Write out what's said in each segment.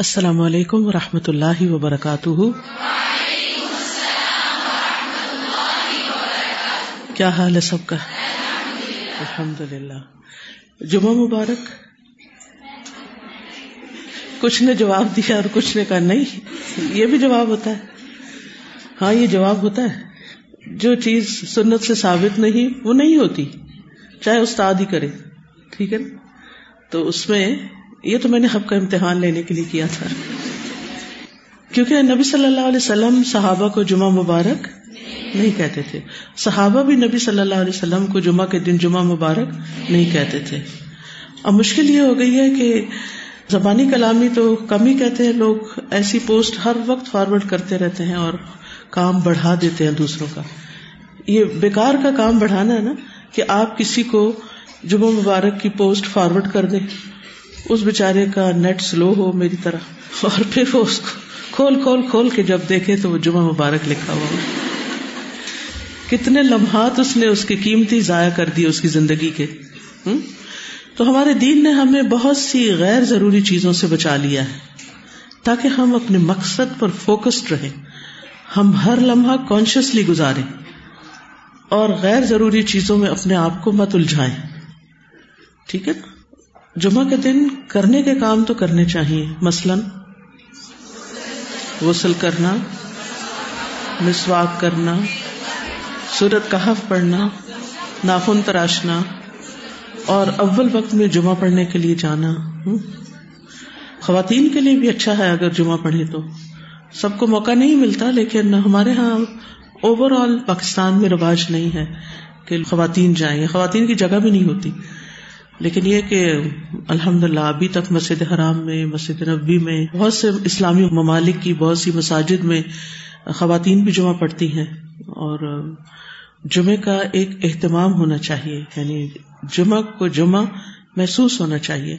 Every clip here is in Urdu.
السلام علیکم و رحمۃ اللہ وبرکاتہ۔ کیا حال ہے سب کا؟ الحمد للہ جمعہ مبارک۔ کچھ نے جواب دیا اور کچھ نے کہا نہیں، یہ بھی جواب ہوتا ہے۔ ہاں یہ جواب ہوتا ہے۔ جو چیز سنت سے ثابت نہیں، وہ نہیں ہوتی۔ چاہے استاد ہی کرے، ٹھیک ہے نا؟ تو اس میں یہ تو میں نے حب کا امتحان لینے کے لیے کیا تھا۔ کیونکہ نبی صلی اللہ علیہ وسلم صحابہ کو جمعہ مبارک نہیں کہتے تھے۔ صحابہ بھی نبی صلی اللہ علیہ وسلم کو جمعہ کے دن جمعہ مبارک نہیں کہتے تھے۔ اب مشکل یہ ہو گئی ہے کہ زبانی کلامی تو کم ہی کہتے ہیں، لوگ ایسی پوسٹ ہر وقت فارورڈ کرتے رہتے ہیں اور کام بڑھا دیتے ہیں دوسروں کا۔ یہ بیکار کا کام بڑھانا ہے نا کہ آپ کسی کو جمعہ مبارک کی پوسٹ فارورڈ کر دیں۔ اس بےچارے کا نیٹ سلو ہو میری طرح، اور پھر وہ اس کو کھول کھول کھول کے جب دیکھے تو وہ جمعہ مبارک لکھا ہوا کتنے لمحات اس نے اس کی قیمتی ضائع کر دی اس کی زندگی کے۔ تو ہمارے دین نے ہمیں بہت سی غیر ضروری چیزوں سے بچا لیا ہے۔ تاکہ ہم اپنے مقصد پر فوکسڈ رہیں۔ ہم ہر لمحہ کانشیسلی گزارے اور غیر ضروری چیزوں میں اپنے آپ کو مت الجھائیں۔ ٹھیک ہے نا؟ جمعہ کے دن کرنے کے کام تو کرنے چاہیے۔ مثلاً غسل کرنا، مسواک کرنا، سورت کہف پڑھنا، ناخن تراشنا، اور اول وقت میں جمعہ پڑھنے کے لیے جانا۔ خواتین کے لیے بھی اچھا ہے اگر جمعہ پڑھے تو۔ سب کو موقع نہیں ملتا، لیکن ہمارے یہاں اوور آل پاکستان میں رواج نہیں ہے کہ خواتین جائیں۔ خواتین کی جگہ بھی نہیں ہوتی۔ لیکن یہ کہ الحمد للہ ابھی تک مسجد حرام میں، مسجد نبی میں، بہت سے اسلامی ممالک کی بہت سی مساجد میں خواتین بھی جمعہ پڑتی ہیں اور جمعے کا ایک اہتمام ہونا چاہیے یعنی جمعہ کو جمعہ محسوس ہونا چاہیے۔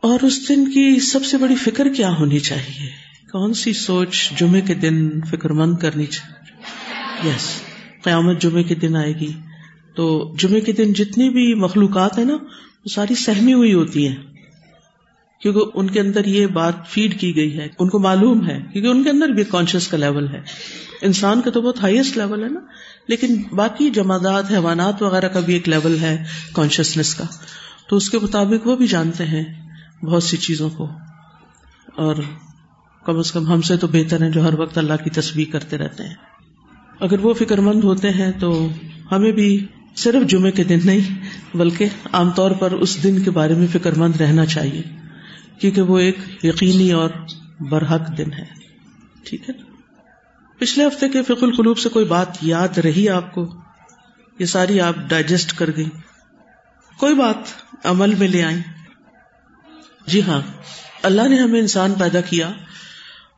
اور اس دن کی سب سے بڑی فکر کیا ہونی چاہیے؟ کون سی سوچ جمعے کے دن فکر مند کرنی چاہیے؟ یس قیامت جمعے کے دن آئے گی۔ تو جمعے کے دن جتنی بھی مخلوقات ہیں نا وہ ساری سہمی ہوئی ہوتی ہیں کیونکہ ان کے اندر یہ بات فیڈ کی گئی ہے، ان کو معلوم ہے، کیونکہ ان کے اندر بھی کانشیس کا لیول ہے۔ انسان کا تو بہت ہائیسٹ لیول ہے نا، لیکن باقی جمادات، حیوانات وغیرہ کا بھی ایک لیول ہے کانشیسنیس کا۔ تو اس کے مطابق وہ بھی جانتے ہیں بہت سی چیزوں کو۔ اور کم از کم ہم سے تو بہتر ہے جو ہر وقت اللہ کی تصویر کرتے رہتے ہیں۔ اگر وہ فکر مند ہوتے ہیں تو ہمیں بھی صرف جمعے کے دن نہیں، بلکہ عام طور پر اس دن کے بارے میں فکر مند رہنا چاہیے، کیونکہ وہ ایک یقینی اور برحق دن ہے۔ ٹھیک ہے؟ پچھلے ہفتے کے فکر القلوب سے کوئی بات یاد رہی آپ کو؟ یہ ساری آپ ڈائجسٹ کر گئی کوئی بات عمل میں لے آئی جی ہاں اللہ نے ہمیں انسان پیدا کیا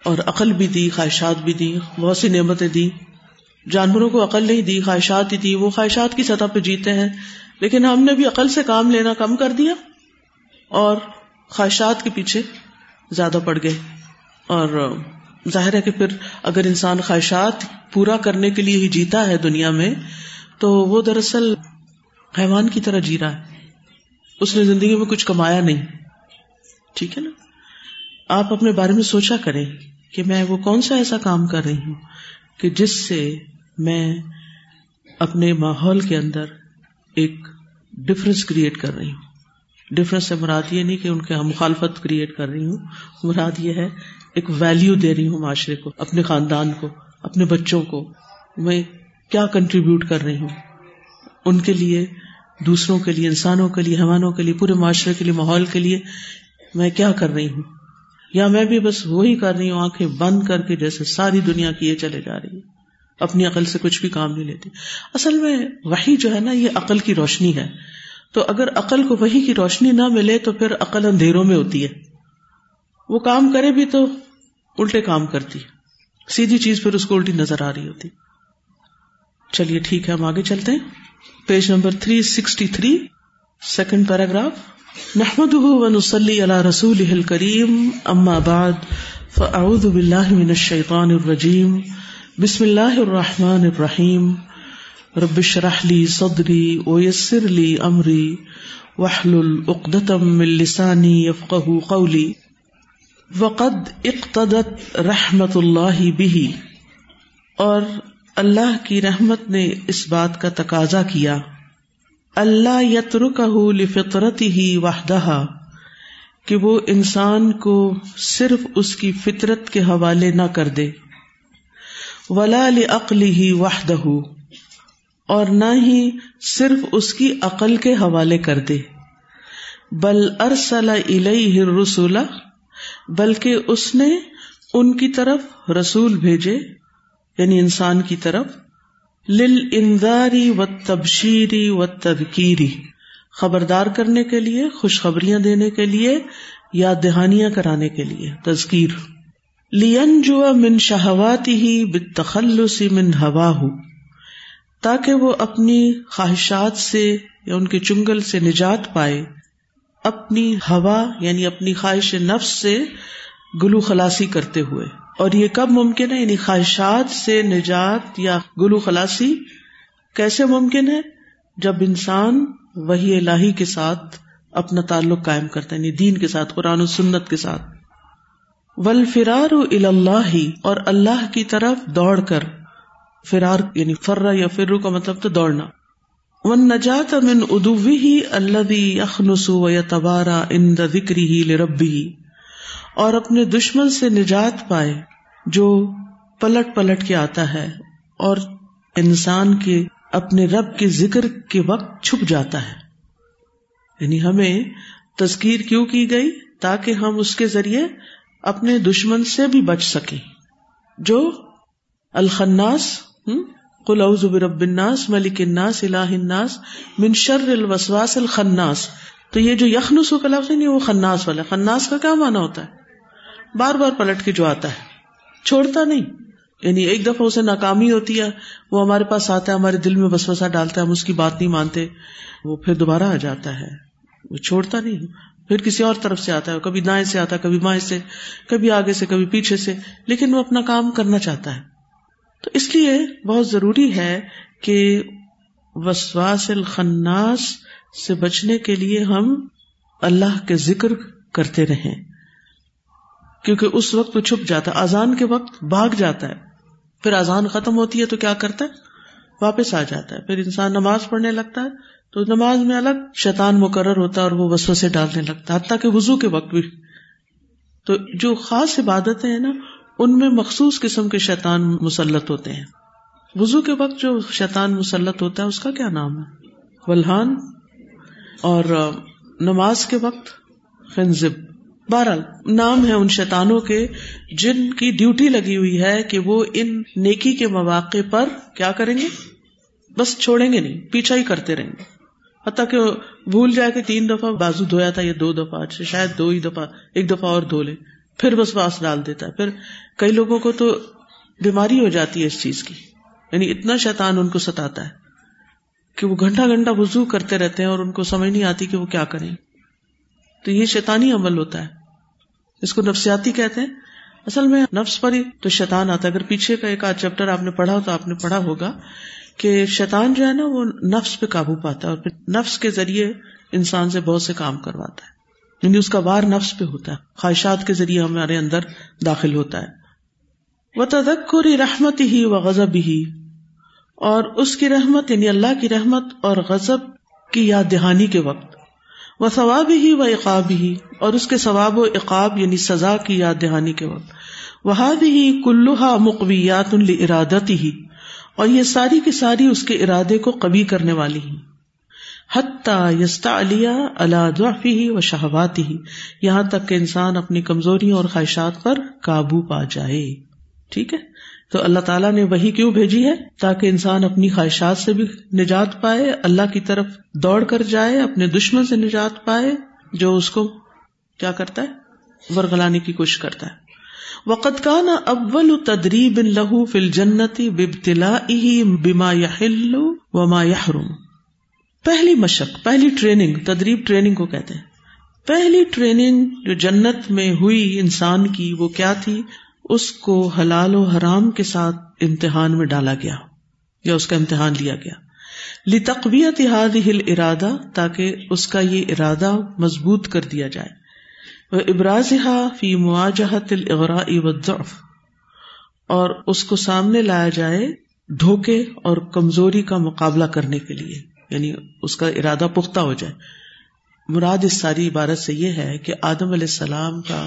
اور عقل بھی دی، خواہشات بھی دی، بہت سی نعمتیں دی جانوروں کو عقل نہیں دی، خواہشات ہی دی، وہ خواہشات کی سطح پہ جیتے ہیں۔ لیکن ہم نے بھی عقل سے کام لینا کم کر دیا اور خواہشات کے پیچھے زیادہ پڑ گئے۔ اور ظاہر ہے کہ پھر اگر انسان خواہشات پورا کرنے کے لیے ہی جیتا ہے دنیا میں، تو وہ دراصل حیوان کی طرح جی رہا ہے۔ اس نے زندگی میں کچھ کمایا نہیں۔ ٹھیک ہے نا؟ آپ اپنے بارے میں سوچا کریں کہ میں وہ کون سا ایسا کام کر رہی ہوں کہ جس سے میں اپنے ماحول کے اندر ایک ڈفرینس کریٹ کر رہی ہوں۔ ڈفرینس سے مراد یہ نہیں کہ ان کے مخالفت کریٹ کر رہی ہوں، مراد یہ ہے ایک ویلو دے رہی ہوں معاشرے کو، اپنے خاندان کو، اپنے بچوں کو۔ میں کیا کنٹریبیوٹ کر رہی ہوں؟ ان کے لیے، دوسروں کے لیے، انسانوں کے لیے، حیوانوں کے لیے، پورے معاشرے کے لیے، ماحول کے لیے میں کیا کر رہی ہوں؟ یا میں بھی بس وہی کر رہی ہوں، آنکھیں بند کر کے جیسے ساری دنیا کی یہ چلے جا رہی ہے۔ اپنی عقل سے کچھ بھی کام نہیں لیتی۔ اصل میں وہی جو ہے نا، یہ عقل کی روشنی ہے۔ تو اگر عقل کو وہی کی روشنی نہ ملے تو پھر عقل اندھیروں میں ہوتی ہے۔ وہ کام کرے بھی تو الٹے کام کرتی سیدھی چیز پھر اس کو الٹی نظر آ رہی ہوتی۔ چلیے ٹھیک ہے، ہم آگے چلتے ہیں۔ Page number three sixty three, second paragraph. Muhammad ونسلی Ali رسول کریم اما بعد، فاعوذ باللہ من الشیطان الرجیم۔ بسم اللہ الرحمن الرحیم. رب اشرح لی صدری ویسر لی امری. واحلل عقدۃ من لسانی قولی. وقد اقتدت رحمت اللہ بھی اور اللہ کی رحمت نے اس بات کا تقاضا کیا. اللہ یترک فطرت ہی وحدہ. کہ وہ انسان کو صرف اس کی فطرت کے حوالے نہ کر دے. ولا عقلی ہی وحدہ اور نہ ہی صرف اس کی عقل کے حوالے کر دے۔ بل ارسل الیہ الرسول، بلکہ اس نے ان کی طرف رسول بھیجے یعنی انسان کی طرف لل انداری و تبشیری و تدکیری خبردار کرنے کے لیے، خوشخبریاں دینے کے لیے یا دہانیاں کرانے کے لیے، تذکیر۔ لین جو من شہواتی ہی بتخلص من ہوا ہو تاکہ وہ اپنی خواہشات سے یا ان کے چنگل سے نجات پائے۔ اپنی ہوا یعنی اپنی خواہش نفس سے گلو خلاسی کرتے ہوئے۔ اور یہ کب ممکن ہے؟ یعنی خواہشات سے نجات یا گلو خلاسی کیسے ممکن ہے؟ جب انسان وہی الہی کے ساتھ اپنا تعلق قائم کرتا ہے یعنی دین کے ساتھ، قرآن و سنت کے ساتھ۔ ول فرار اللہ اور اللہ کی طرف دوڑ کر۔ فرار یعنی فرا یا فرو کا مطلب تو دوڑنا۔ ون نجات امن ادوی ہی اللہ یخنسو و یا تبارا ان ذکری ہی ربی اور اپنے دشمن سے نجات پائے جو پلٹ پلٹ کے آتا ہے اور انسان کے اپنے رب کے ذکر کے وقت چھپ جاتا ہے۔ یعنی ہمیں تذکیر کیوں کی گئی تاکہ ہم اس کے ذریعے اپنے دشمن سے بھی بچ سکیں جو الخناس کل برب الناس، ملک الناس، الہ الناس، من شر الوسواس الخناس۔ تو یہ جو یخنس کا لفظ نہیں وہ خناس والا خناس کا کیا مانا ہوتا ہے؟ بار بار پلٹ کے جو آتا ہے۔ چھوڑتا نہیں۔ یعنی ایک دفعہ اسے ناکامی ہوتی ہے، وہ ہمارے پاس آتا ہے، ہمارے دل میں بس بسا ڈالتا ہے، ہم اس کی بات نہیں مانتے، وہ پھر دوبارہ آ جاتا ہے۔ وہ چھوڑتا نہیں۔ پھر کسی اور طرف سے آتا ہے، کبھی دائیں سے آتا ہے، کبھی مائیں سے، کبھی آگے سے، کبھی پیچھے سے، لیکن وہ اپنا کام کرنا چاہتا ہے۔ تو اس لیے بہت ضروری ہے کہ وسواس الخناس سے بچنے کے لیے ہم اللہ کے ذکر کرتے رہیں۔ کیونکہ اس وقت وہ چھپ جاتا ہے آزان کے وقت بھاگ جاتا ہے۔ پھر آزان ختم ہوتی ہے تو کیا کرتا ہے؟ واپس آ جاتا ہے۔ پھر انسان نماز پڑھنے لگتا ہے تو نماز میں الگ شیطان مقرر ہوتا ہے اور وہ وسو سے ڈالنے لگتا ہے، حتیٰ کہ وزو کے وقت بھی۔ تو جو خاص عبادتیں ہیں نا، ان میں مخصوص قسم کے شیطان مسلط ہوتے ہیں۔ وزو کے وقت جو شیطان مسلط ہوتا ہے، اس کا کیا نام ہے؟ ولحان۔ اور نماز کے وقت خنزب۔ بہرحال، نام ہے ان شیتانوں کے جن کی ڈیوٹی لگی ہوئی ہے کہ وہ ان نیکی کے مواقع پر کیا کریں گے؟ بس چھوڑیں گے نہیں، پیچھا ہی کرتے رہیں گے۔ حتیٰ کہ بھول جائے کہ تین دفعہ بازو دھویا تھا یہ دو دفعہ اچھا، شاید دو ہی دفعہ، ایک دفعہ اور دھو لے۔ پھر بس باس ڈال دیتا ہے۔ پھر کئی لوگوں کو تو بیماری ہو جاتی ہے اس چیز کی۔ یعنی اتنا شیطان ان کو ستاتا ہے کہ وہ گھنٹہ گھنٹہ وزو کرتے رہتے ہیں اور ان کو سمجھ نہیں آتی کہ وہ کیا کریں۔ تو یہ شیطانی عمل ہوتا ہے۔ اس کو نفسیاتی کہتے ہیں۔ اصل میں نفس پر ہی تو شیطان آتا ہے۔ اگر پیچھے کا ایک آدھ چیپٹر آپ نے پڑھا تو آپ نے پڑھا ہوگا۔ کہ شیطان جو ہے نا وہ نفس پہ قابو پاتا ہے اور پھر نفس کے ذریعے انسان سے بہت سے کام کرواتا ہے۔ یعنی اس کا وار نفس پہ ہوتا ہے۔ خواہشات کے ذریعے ہمارے اندر داخل ہوتا ہے۔ وہ تدکری رحمت ہی و غزب ہی اور اس کی رحمت یعنی اللہ کی رحمت اور غزب کی یاد دہانی کے وقت۔ وہ ثواب ہی و اقاب ہی اور اس کے ثواب و اقاب یعنی سزا کی یاد دہانی کے وقت۔ وہ ہی کلوہا مقویات ارادت ہی اور یہ ساری کی ساری اس کے ارادے کو کبھی کرنے والی ہی حتیٰ یستا علیہ اللہ ہی و شہباتی ہی یہاں تک کہ انسان اپنی کمزوریوں اور خواہشات پر قابو پا جائے۔ ٹھیک ہے؟ تو اللہ تعالیٰ نے وہی کیوں بھیجی ہے؟ تاکہ انسان اپنی خواہشات سے بھی نجات پائے، اللہ کی طرف دوڑ کر جائے، اپنے دشمن سے نجات پائے، جو اس کو کیا کرتا ہے؟ ورگلانے کی کوشش کرتا ہے۔ وقت کا نا اول تدریب لہو فل جنتی ببتلا بیما یا وما یحرم پہلی مشق، پہلی ٹریننگ تدریب ٹریننگ کو کہتے ہیں. پہلی ٹریننگ جو جنت میں ہوئی انسان کی وہ کیا تھی؟ اس کو حلال و حرام کے ساتھ امتحان میں ڈالا گیا یا اس کا امتحان لیا گیا. لتقویت ہل ارادہ تاکہ اس کا یہ ارادہ مضبوط کر دیا جائے. ابراز فی مواجہت الاغراء والضعف اور اس کو سامنے لایا جائے دھوکے اور کمزوری کا مقابلہ کرنے کے لیے یعنی اس کا ارادہ پختہ ہو جائے۔ مراد اس ساری عبارت سے یہ ہے کہ آدم علیہ السلام کا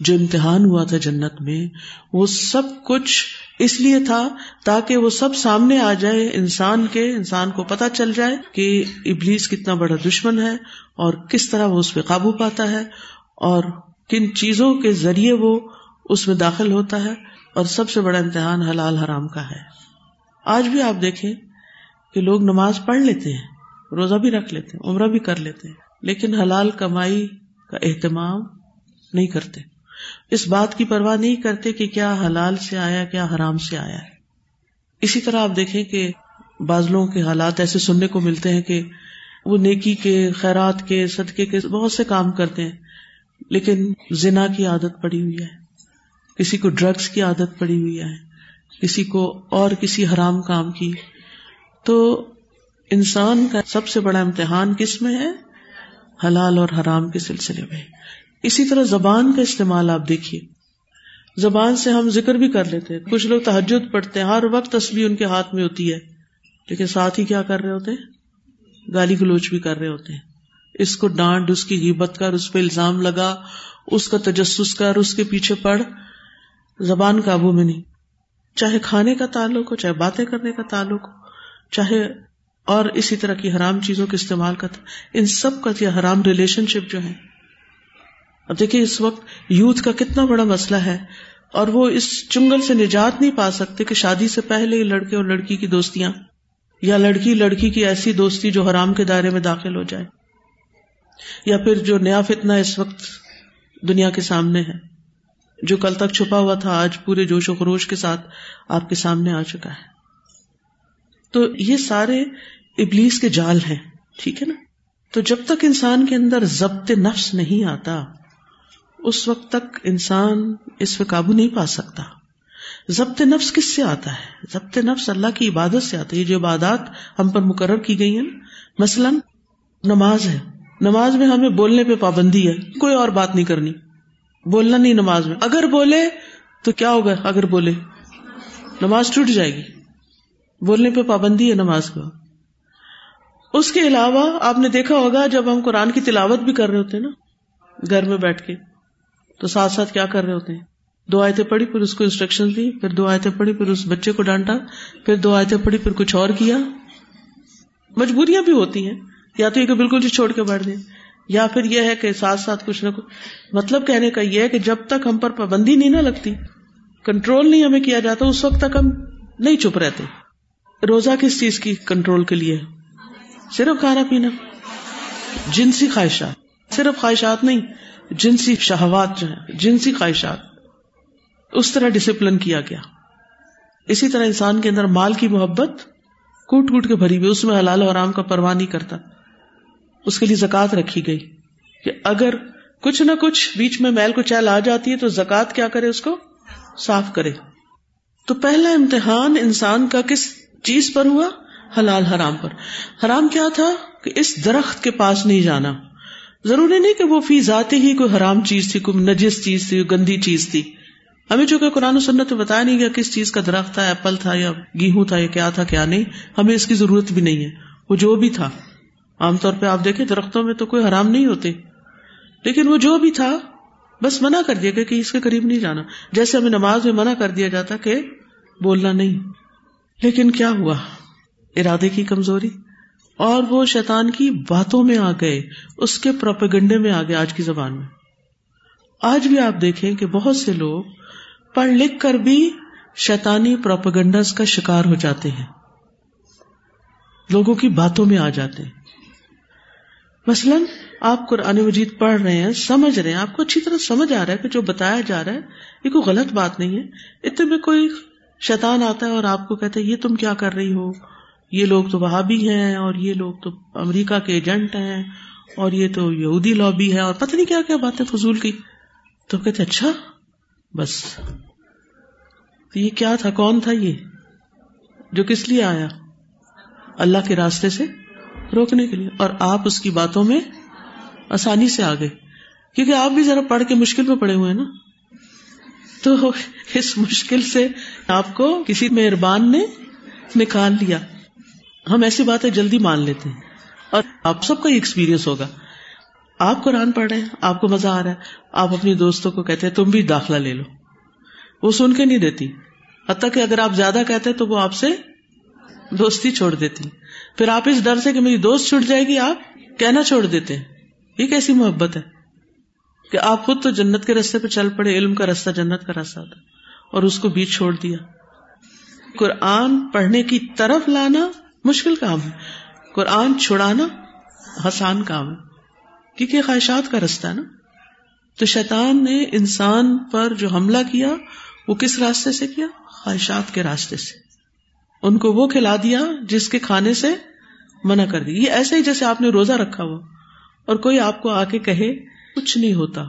جو امتحان ہوا تھا جنت میں، وہ سب کچھ اس لیے تھا تاکہ وہ سب سامنے آ جائے، انسان کے، انسان کو پتا چل جائے کہ ابلیس کتنا بڑا دشمن ہے اور کس طرح وہ اس پہ قابو پاتا ہے اور کن چیزوں کے ذریعے وہ اس میں داخل ہوتا ہے اور سب سے بڑا امتحان حلال حرام کا ہے۔ آج بھی آپ دیکھیں کہ لوگ نماز پڑھ لیتے ہیں، روزہ بھی رکھ لیتے ہیں، عمرہ بھی کر لیتے ہیں، لیکن حلال کمائی کا اہتمام نہیں کرتے۔ اس بات کی پرواہ نہیں کرتے کہ کیا حلال سے آیا، کیا حرام سے آیا ہے۔ اسی طرح آپ دیکھیں کہ بعض لوگوں کے حالات ایسے سننے کو ملتے ہیں کہ وہ نیکی کے، خیرات کے، صدقے کے بہت سے کام کرتے ہیں۔ لیکن زنا کی عادت پڑی ہوئی ہے، کسی کو ڈرگس کی عادت پڑی ہوئی ہے، کسی کو اور کسی حرام کام کی۔ تو انسان کا سب سے بڑا امتحان کس میں ہے؟ حلال اور حرام کے سلسلے میں۔ اسی طرح زبان کا استعمال آپ دیکھیے۔ زبان سے ہم ذکر بھی کر لیتے ہیں۔ کچھ لوگ تحجد پڑھتے ہیں، ہر وقت تصویر ان کے ہاتھ میں ہوتی ہے۔ لیکن ساتھ ہی کیا کر رہے ہوتے ہیں؟ گالی گلوچ بھی کر رہے ہوتے ہیں۔ اس کو ڈانٹ اس کی ہبت کر، اس پہ الزام لگا، اس کا تجسس کر، اس کے پیچھے پڑ۔ زبان قابو میں نہیں۔ چاہے کھانے کا تعلق ہو، چاہے باتیں کرنے کا تعلق ہو، چاہے اور اسی طرح کی حرام چیزوں کے استعمال کا ان سب کا یہ حرام ریلیشن شپ جو ہے۔ اب دیکھیے، اس وقت یوتھ کا کتنا بڑا مسئلہ ہے۔ اور وہ اس چنگل سے نجات نہیں پا سکتے کہ شادی سے پہلے ہی لڑکے اور لڑکی کی دوستیاں یا لڑکی لڑکی کی ایسی دوستی جو حرام کے دائرے میں داخل ہو جائے۔ یا پھر جو نیا فتنہ اس وقت دنیا کے سامنے ہے، جو کل تک چھپا ہوا تھا، آج پورے جوش و خروش کے ساتھ آپ کے سامنے آ چکا ہے۔ تو یہ سارے ابلیس کے جال ہیں، ٹھیک ہے نا؟ تو جب تک انسان کے اندر ضبط نفس نہیں آتا، اس وقت تک انسان اس پہ قابو نہیں پا سکتا۔ ضبط نفس کس سے آتا ہے؟ ضبط نفس اللہ کی عبادت سے آتا ہے۔ یہ جو عبادات ہم پر مقرر کی گئی ہیں مثلاً نماز ہے۔ نماز میں ہمیں بولنے پہ پابندی ہے، کوئی اور بات نہیں کرنی۔ بولنا نہیں نماز میں۔ اگر بولے تو کیا ہوگا اگر بولے؟ نماز ٹوٹ جائے گی۔ بولنے پہ پابندی ہے نماز کا۔ اس کے علاوہ آپ نے دیکھا ہوگا جب ہم قرآن کی تلاوت بھی کر رہے ہوتے ہیں نا، گھر میں بیٹھ کے، تو ساتھ ساتھ کیا کر رہے ہوتے ہیں؟ دو آیتیں پڑھی، پھر اس کو انسٹرکشن دی، پھر دو آیتیں پڑھی، پھر اس بچے کو ڈانٹا، پھر دو آیتیں پڑھی، پھر کچھ اور کیا۔ مجبوریاں بھی ہوتی ہیں۔ یا تو یہ کہ بالکل جی چھوڑ کے بیٹھ دیں یا پھر یہ ہے کہ ساتھ ساتھ کچھ نہ کچھ۔ مطلب کہنے کا یہ ہے کہ جب تک ہم پر پابندی نہیں نہ لگتی، کنٹرول نہیں ہمیں کیا جاتا، اس وقت تک ہم نہیں چپ رہتے۔ روزہ کس چیز کی کنٹرول کے لیے؟ صرف کھانا پینا۔ جنسی خواہشات۔ صرف خواہشات نہیں، جنسی شہوات جو ہے جنسی خواہشات۔ اس طرح ڈسپلن کیا گیا۔ اسی طرح انسان کے اندر مال کی محبت، کوٹ کوٹ کے بھری ہوئی، اس میں حلال و آرام کا پرواہ نہیں کرتا۔ اس کے لیے زکات رکھی گئی کہ اگر کچھ نہ کچھ بیچ میں میل کو چال آ جاتی ہے تو زکات کیا کرے اس کو؟ صاف کرے۔ تو پہلا امتحان انسان کا کس چیز پر ہوا؟ حلال حرام پر۔ حرام کیا تھا؟ کہ اس درخت کے پاس نہیں جانا۔ ضروری نہیں کہ وہ فی ذاتی ہی کوئی حرام چیز تھی، کوئی نجس چیز تھی گندی چیز تھی۔ ہمیں چونکہ قرآن و سنت بتایا نہیں گیا کس چیز کا درخت تھا، ایپل تھا یا گیہوں تھا یا کیا تھا، کیا نہیں، ہمیں اس کی ضرورت بھی نہیں ہے۔ وہ جو بھی تھا۔ عام طور پہ آپ دیکھیں درختوں میں تو کوئی حرام نہیں ہوتے لیکن وہ جو بھی تھا، بس منع کر دیا گیا کہ اس کے قریب نہیں جانا۔ جیسے ہمیں نماز میں منع کر دیا جاتا کہ بولنا نہیں۔ لیکن کیا ہوا؟ ارادے کی کمزوری۔ اور وہ شیطان کی باتوں میں آ گئے۔ اس کے پروپیگنڈے میں آ گئے آج کی زبان میں۔ آج بھی آپ دیکھیں کہ بہت سے لوگ پڑھ لکھ کر بھی شیطانی پروپیگنڈس کا شکار ہو جاتے ہیں۔ لوگوں کی باتوں میں آ جاتے ہیں۔ مثلاً آپ قرآن مجید پڑھ رہے ہیں، سمجھ رہے ہیں، آپ کو اچھی طرح سمجھ آ رہا ہے کہ جو بتایا جا رہا ہے، یہ کوئی غلط بات نہیں ہے۔ اتنے میں کوئی شیطان آتا ہے اور آپ کو کہتے یہ تم کیا کر رہی ہو؟ یہ لوگ تو وہاں بھی ہیں اور یہ لوگ تو امریکہ کے ایجنٹ ہیں اور یہ تو یہودی لابی ہے اور پتہ نہیں کیا کیا باتیں فضول کی۔ تو کہتے اچھا بس۔ تو یہ کیا تھا؟ کون تھا یہ؟ جو کس لیے آیا؟ اللہ کے راستے سے؟ روکنے کے لیے اور آپ اس کی باتوں میں آسانی سے آ گئے کیونکہ آپ بھی ذرا پڑھ کے مشکل میں پڑے ہوئے ہیں نا۔ تو اس مشکل سے آپ کو کسی مہربان نے نکال لیا۔ ہم ایسی باتیں جلدی مان لیتے ہیں۔ اور آپ سب کا ہی ایکسپیرئنس ہوگا۔ آپ قرآن پڑھ رہے ہیں، آپ کو مزہ آ رہا ہے۔ آپ اپنی دوستوں کو کہتے ہیں، تم بھی داخلہ لے لو۔ وہ سن کے نہیں دیتی۔ حتیٰ کہ اگر آپ زیادہ کہتے تو وہ آپ سے دوستی چھوڑ دیتی پھر آپ اس ڈر سے کہ میری دوست چھوٹ جائے گی، آپ کہنا چھوڑ دیتے ہیں۔ یہ کیسی محبت ہے؟ کہ آپ خود تو جنت کے رستے پہ چل پڑے، علم کا رستہ جنت کا راستہ تھا، اور اس کو بیچ چھوڑ دیا۔ قرآن پڑھنے کی طرف لانا مشکل کام ہے۔ قرآن چھڑانا آسان کام ہے۔ کیونکہ خواہشات کا رستہ ہے نا۔ تو شیطان نے انسان پر جو حملہ کیا، وہ کس راستے سے کیا؟ خواہشات کے راستے سے۔ ان کو وہ کھلا دیا جس کے کھانے سے منع کر دی۔ یہ ایسے ہی جیسے آپ نے روزہ رکھا ہوا اور کوئی آپ کو آ کے کہے، کچھ نہیں ہوتا۔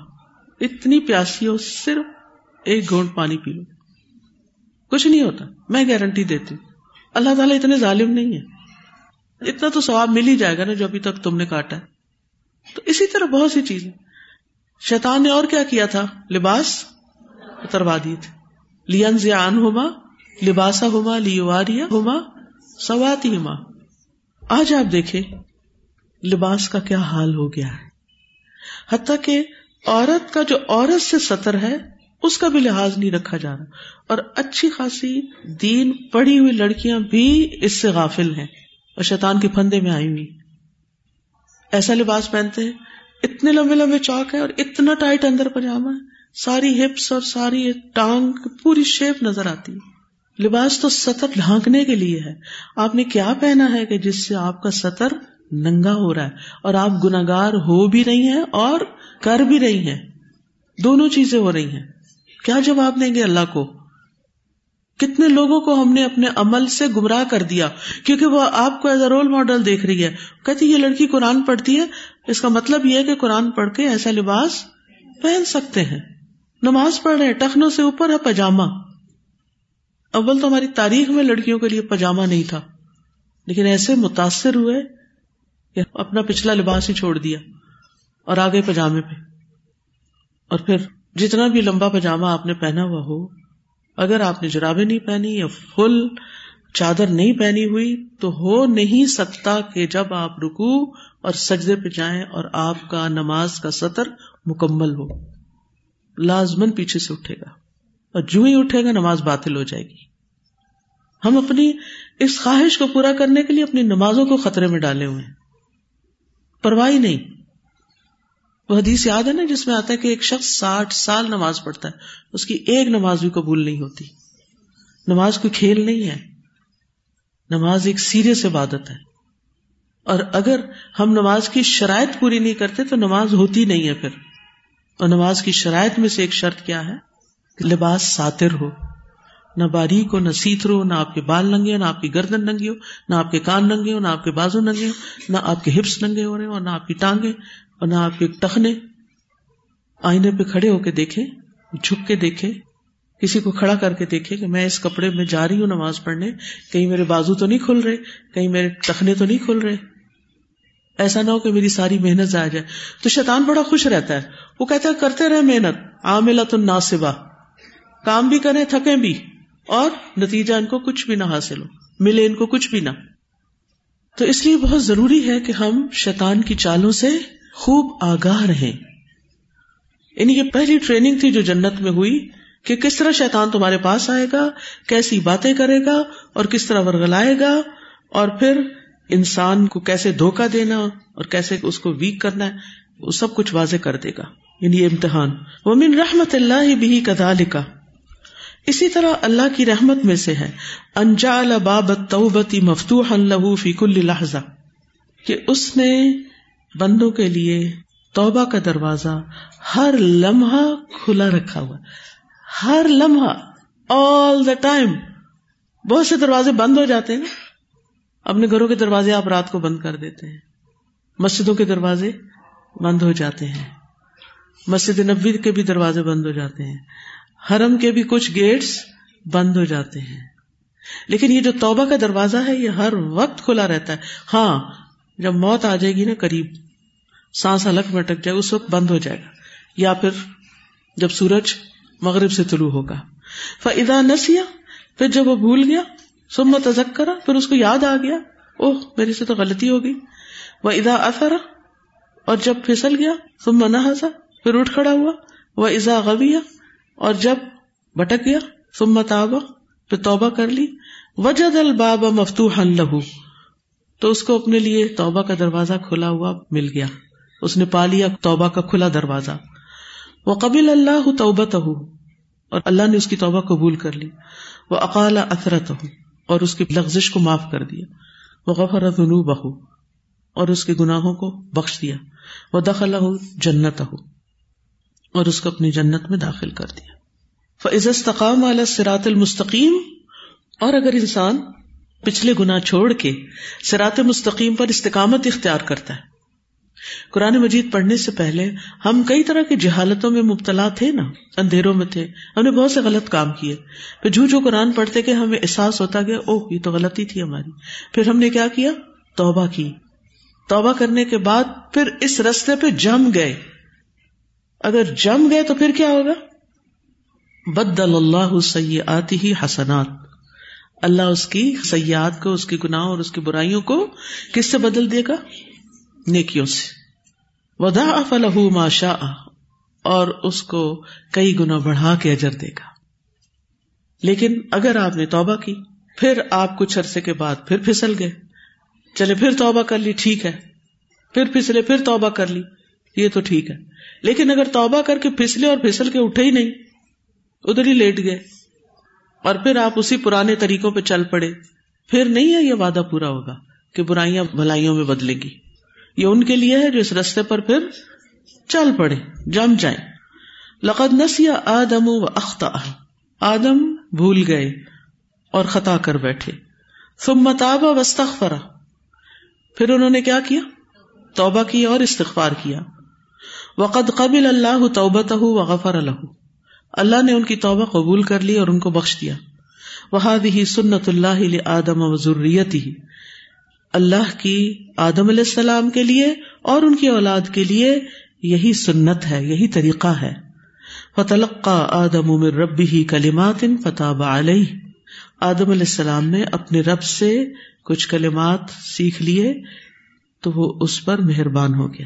اتنی پیاسی ہو، صرف ایک گھونٹ پانی پی لو۔ کچھ نہیں ہوتا، میں گارنٹی دیتی ہوں۔ اللہ تعالیٰ اتنے ظالم نہیں ہے اتنا تو سواب مل ہی جائے گا نا جو ابھی تک تم نے کاٹا ہے۔ تو اسی طرح بہت سی چیزیں۔ شیطان نے اور کیا کیا تھا؟ لباس اتروا دیے تھے۔ لین زیان ہوما لباسا ہوما لیواریا ہوما سواتی ہوما آج آپ دیکھیں، لباس کا کیا حال ہو گیا ہے۔ حتیٰ کہ عورت کا جو عورت سے سطر ہے، اس کا بھی لحاظ نہیں رکھا جا رہا اور اچھی خاصی دین پڑھی ہوئی لڑکیاں بھی اس سے غافل ہیں۔ اور شیطان کے پھندے میں آئی ہوئی ایسا لباس پہنتے ہیں، اتنے لمبے لمبے چوک ہے اور اتنا ٹائٹ اندر پجامہ ہے۔ ساری ہپس اور ساری ٹانگ، پوری شیپ نظر آتی ہے۔ لباس تو سطر ڈھانکنے کے لیے ہے۔ آپ نے کیا پہنا ہے کہ جس سے آپ کا سطر ننگا ہو رہا ہے؟ اور آپ گناگار ہو بھی رہی ہیں اور کر بھی رہی ہیں۔ دونوں چیزیں ہو رہی ہیں۔ کیا جواب دیں گے اللہ کو؟ کتنے لوگوں کو ہم نے اپنے عمل سے گمراہ کر دیا؟ کیونکہ وہ آپ کو ایز اے رول ماڈل دیکھ رہی ہے کہتی یہ لڑکی قرآن پڑھتی ہے۔ اس کا مطلب یہ ہے کہ قرآن پڑھ کے ایسا لباس پہن سکتے ہیں۔ نماز پڑھ رہے ٹخنوں سے اوپر ہے پاجامہ اول تو ہماری تاریخ میں لڑکیوں کے لیے پاجامہ نہیں تھا، لیکن ایسے متاثر ہوئے کہ اپنا پچھلا لباس ہی چھوڑ دیا اور آگے پاجامے پہ۔ اور پھر جتنا بھی لمبا پاجامہ آپ نے پہنا ہوا ہو، اگر آپ نے جرابے نہیں پہنی یا فل چادر نہیں پہنی ہوئی، تو ہو نہیں سکتا کہ جب آپ رکو اور سجدے پہ جائیں اور آپ کا نماز کا سطر مکمل ہو۔ لازمن پیچھے سے اٹھے گا۔ اور جو ہی اٹھے گا نماز باطل ہو جائے گی۔ ہم اپنی اس خواہش کو پورا کرنے کے لیے اپنی نمازوں کو خطرے میں ڈالے ہوئے ہیں۔ پرواہی نہیں۔ وہ حدیث یاد ہے نا جس میں آتا ہے کہ ایک شخص ساٹھ سال نماز پڑھتا ہے، اس کی ایک نماز بھی قبول نہیں ہوتی۔ نماز کوئی کھیل نہیں ہے۔ نماز ایک سیریس عبادت ہے۔ اور اگر ہم نماز کی شرائط پوری نہیں کرتے تو نماز ہوتی نہیں ہے پھر۔ اور نماز کی شرائط میں سے ایک شرط کیا ہے؟ لباس ساتر ہو۔ نہ باریک ہو، نہ سیتر ہو، نہ آپ کے بال ننگے ہو، نہ آپ کی گردن ننگی ہو، نہ آپ کے کان ننگے ہو، نہ آپ کے بازو ننگے ہو، نہ آپ کے ہپس ننگے ہو رہے ہو نہ آپ کی ٹانگیں، اور نہ آپ کے ٹخنے۔ آئینے پہ کھڑے ہو کے دیکھے جھک کے دیکھے کسی کو کھڑا کر کے دیکھے کہ میں اس کپڑے میں جا رہی ہوں نماز پڑھنے۔ کہیں میرے بازو تو نہیں کھل رہے، کہیں میرے ٹخنے تو نہیں کھل رہے۔ ایسا نہ ہو کہ میری ساری محنت ضائع جائے۔ تو شیطان بڑا خوش رہتا ہے۔ وہ کہتا ہے، کرتے رہے محنت عاملت الناصبہ۔ کام بھی کریں، تھکیں بھی۔ اور نتیجہ ان کو کچھ بھی نہ حاصل ہو۔ ملے ان کو کچھ بھی نہ۔ تو اس لیے بہت ضروری ہے کہ ہم شیطان کی چالوں سے خوب آگاہ رہے یعنی یہ پہلی ٹریننگ تھی جو جنت میں ہوئی کہ کس طرح شیطان تمہارے پاس آئے گا، کیسی باتیں کرے گا اور کس طرح ورگلائے گا اور پھر انسان کو کیسے دھوکا دینا اور کیسے اس کو ویک کرنا ہے، وہ سب کچھ واضح کر دے گا۔ یعنی یہ امتحان۔ وہ من رحمت اللہ بھی کدا لکھا اسی طرح اللہ کی رحمت میں سے ہے۔ انجال باب توبتی مفتوح اللہ فی کل لحظہ۔ کہ اس نے بندوں کے لیے توبہ کا دروازہ ہر لمحہ کھلا رکھا ہوا۔ ہر لمحہ آل دا ٹائم بہت سے دروازے بند ہو جاتے ہیں۔ نا اپنے گھروں کے دروازے آپ رات کو بند کر دیتے ہیں۔ مسجدوں کے دروازے بند ہو جاتے ہیں۔ مسجد نبی کے بھی دروازے بند ہو جاتے ہیں۔ حرم کے بھی کچھ گیٹس بند ہو جاتے ہیں۔ لیکن یہ جو توبہ کا دروازہ ہے، یہ ہر وقت کھلا رہتا ہے۔ ہاں جب موت آ جائے گی نا، قریب سانس الگ میں اٹک جائے، اس وقت بند ہو جائے گا۔ یا پھر جب سورج مغرب سے طلوع ہوگا۔ فضا نسیا پھر جب وہ بھول گیا سم تزک کرا پھر اس کو یاد آ گیا، اوہ، میرے سے تو غلطی ہوگی وہ ادا اثرا اور جب پھسل گیا سم نہ ہنسا پھر اٹھ کھڑا ہوا۔ وہ ازا غبیا اور جب بٹک گیا سم تابا پھر توبہ کر لی۔ وجد الباب مفتوح لہو تو اس کو اپنے لیے توبہ کا دروازہ کھلا ہوا مل گیا۔ اس نے پا لیا توبہ کا کھلا دروازہ۔ وہ قبل اللہ توبت اور اللہ نے اس کی توبہ قبول کر لی۔ وہ اقال اثرت ہو اور اس کی لغزش کو معاف کر دیا۔ وہ غفر بہو اور اس کے گناہوں کو بخش دیا۔ وہ دخل ہو جنت ہو اور اس کو اپنی جنت میں داخل کر دیا۔ فض استقام سرات المستقیم اور اگر انسان پچھلے گنا چھوڑ کے سرات مستقیم پر استقامت اختیار کرتا ہے۔ قرآن مجید پڑھنے سے پہلے ہم کئی طرح کی جہالتوں میں مبتلا تھے نا، اندھیروں میں تھے۔ ہم نے بہت سے غلط کام کیے۔ پھر جھو جو قرآن پڑھتے کہ ہمیں احساس ہوتا گیا، اوہ، یہ تو غلطی تھی ہماری۔ پھر ہم نے کیا کیا؟ توبہ کی۔ توبہ کرنے کے بعد پھر اس رستے پہ جم گئے۔ اگر جم گئے تو پھر کیا ہوگا؟ بدل اللہ سیاتی ہی حسنات۔ اللہ اس کی سیاحت کو، اس کی گناہ اور اس کی برائیوں کو کس سے بدل دے گا؟ نیکیوں سے۔ ودا فلح ماشا اور اس کو کئی گنا بڑھا کے اجر دے گا۔ لیکن اگر آپ نے توبہ کی، پھر آپ کچھ عرصے کے بعد پھر پھسل گئے۔ چلے پھر توبہ کر لی، ٹھیک ہے۔ پھر پھسلے، پھر توبہ کر لی۔ یہ تو ٹھیک ہے۔ لیکن اگر توبہ کر کے پھسلے اور پھسل کے اٹھے ہی نہیں، ادھر ہی لیٹ گئے۔ اور پھر آپ اسی پرانے طریقوں پہ چل پڑے۔ پھر نہیں ہے یہ وعدہ پورا ہوگا کہ برائیاں بھلائیوں میں بدلے گی۔ یہ ان کے لیے ہے جو اس رستے پر پھر چل پڑے، جم جائیں۔ لقد نسیا آدم و اختا آدم بھول گئے اور خطا کر بیٹھے۔ ثم متابا وسطرا پھر انہوں نے کیا کیا؟ توبہ کی اور استغفار کیا۔ وقد قبل اللہ توبت وغفر الح اللہ نے ان کی توبہ قبول کر لی اور ان کو بخش دیا۔ وہاد ہی سنت اللہ آدم و ضروریت ہی اللہ کی آدم علیہ السلام کے لیے اور ان کی اولاد کے لیے یہی سنت ہے، یہی طریقہ ہے۔ فتلقا آدم عمر رب ہی کلیمات فتح علیہ آدم علیہ السلام نے اپنے رب سے کچھ کلمات سیکھ لیے تو وہ اس پر مہربان ہو گیا۔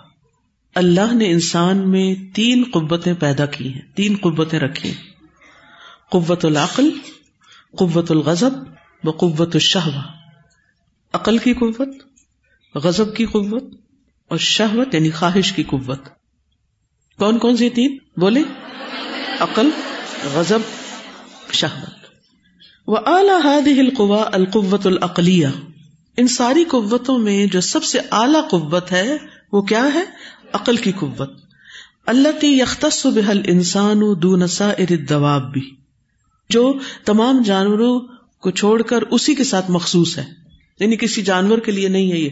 اللہ نے انسان میں تین قوتیں پیدا کی ہیں، تین قوتیں رکھی قوت العقل، قوت الغضب و قوت الشہوہ۔ عقل کی قوت، غضب کی قوت اور شہوت یعنی خواہش کی قوت۔ کون کون سی تین؟ بولے عقل، غضب، شہوت۔ وہ اعلی ہاد القوا، القوت العقلیہ۔ ان ساری قوتوں میں جو سب سے اعلی قوت ہے، وہ کیا ہے؟ عقل کی قوت۔ اللہ تی یختص بحل انسان دون سائر الدواب بھی۔ جو تمام جانوروں کو چھوڑ کر اسی کے ساتھ مخصوص ہے۔ یعنی کسی جانور کے لیے نہیں ہے یہ۔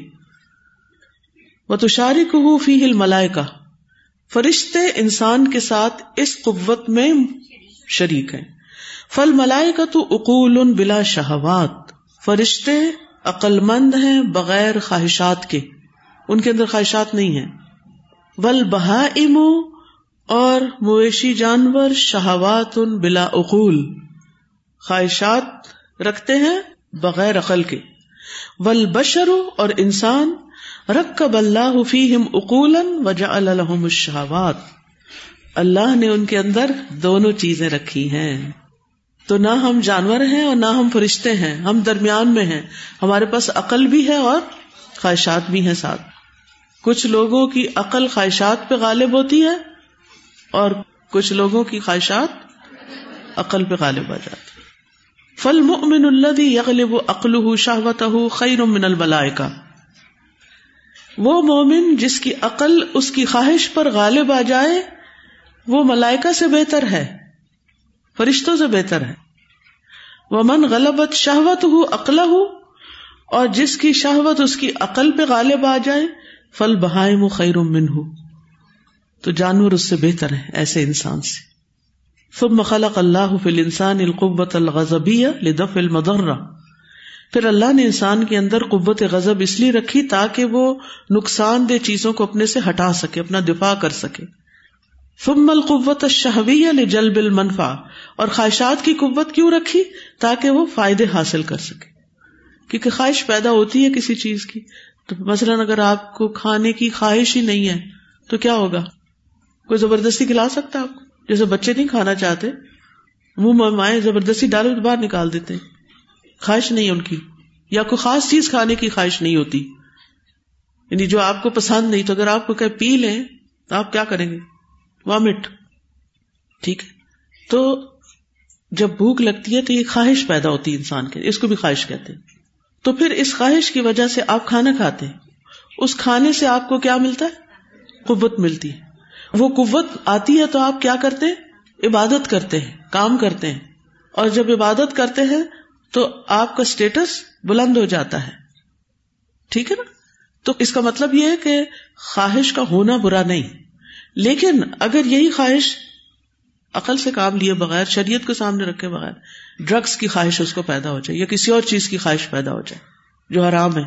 وہ تو شارک ہو فی ہل ملائکا فرشتے انسان کے ساتھ اس قوت میں شریک ہیں۔ فل ملائے کا تو اقول بلا شہوات۔ فرشتے عقل مند ہیں بغیر خواہشات کے۔ ان کے اندر خواہشات نہیں ہیں۔ ول بہا اور مویشی جانور شہوات ان بلا اقول خواہشات رکھتے ہیں بغیر عقل کے۔ ول بشرو اور انسان رکب اللہ فیم اقول وجا الحم الشہوات۔ اللہ نے ان کے اندر دونوں چیزیں رکھی ہیں۔ تو نہ ہم جانور ہیں اور نہ ہم فرشتے ہیں، ہم درمیان میں ہیں۔ ہمارے پاس عقل بھی ہے اور خواہشات بھی ہیں ساتھ۔ کچھ لوگوں کی عقل خواہشات پہ غالب ہوتی ہے اور کچھ لوگوں کی خواہشات عقل پہ غالب آ جاتی فل مؤمن الدی یغلب عقل شاہوت خیر من الملائے کا وہ مومن جس کی عقل اس کی خواہش پر غالب آ جائے، وہ ملائکا سے بہتر ہے، فرشتوں سے بہتر ہے۔ وہ من غلبت شہوت ہو عقل ہو اور جس کی شہوت اس کی عقل پہ غالب آ جائے فل بہائے خیر من ہو تو جانور اس سے بہتر ہے ایسے انسان سے۔ ثم خلق اللہ فی الانسان القوت الغضبیہ لدفع المضرہ۔ پھر اللہ نے انسان کے اندر قوت غضب اس لیے رکھی تاکہ وہ نقصان دہ چیزوں کو اپنے سے ہٹا سکے، اپنا دفاع کر سکے۔ ثم القوت الشہویہ لجلب المنفع۔ اور خواہشات کی قوت کیوں رکھی؟ تاکہ وہ فائدے حاصل کر سکے۔ کیونکہ خواہش پیدا ہوتی ہے کسی چیز کی۔ تو مثلاً اگر آپ کو کھانے کی خواہش ہی نہیں ہے، تو کیا ہوگا؟ کوئی زبردستی کھلا سکتا آپ کو؟ جیسے بچے نہیں کھانا چاہتے، منہ مائیں زبردستی ڈالو تو باہر نکال دیتے خواہش نہیں ان کی۔ یا کوئی خاص چیز کھانے کی خواہش نہیں ہوتی۔ یعنی جو آپ کو پسند نہیں، تو اگر آپ کو کہ پی لیں، تو آپ کیا کریں گے؟ وامٹ۔ ٹھیک ہے۔ تو جب بھوک لگتی ہے، تو یہ خواہش پیدا ہوتی ہے انسان کے اس کو بھی خواہش کہتے ہیں۔ تو پھر اس خواہش کی وجہ سے آپ کھانا کھاتے ہیں۔ اس کھانے سے آپ کو کیا ملتا ہے؟ قوت ملتی ہے۔ وہ قوت آتی ہے تو آپ کیا کرتے ہیں؟ عبادت کرتے ہیں، کام کرتے ہیں۔ اور جب عبادت کرتے ہیں تو آپ کا اسٹیٹس بلند ہو جاتا ہے۔ ٹھیک ہے نا؟ تو اس کا مطلب یہ ہے کہ خواہش کا ہونا برا نہیں۔ لیکن اگر یہی خواہش عقل سے کام لیے بغیر، شریعت کو سامنے رکھے بغیر ڈرگس کی خواہش اس کو پیدا ہو جائے یا کسی اور چیز کی خواہش پیدا ہو جائے، جو حرام ہے،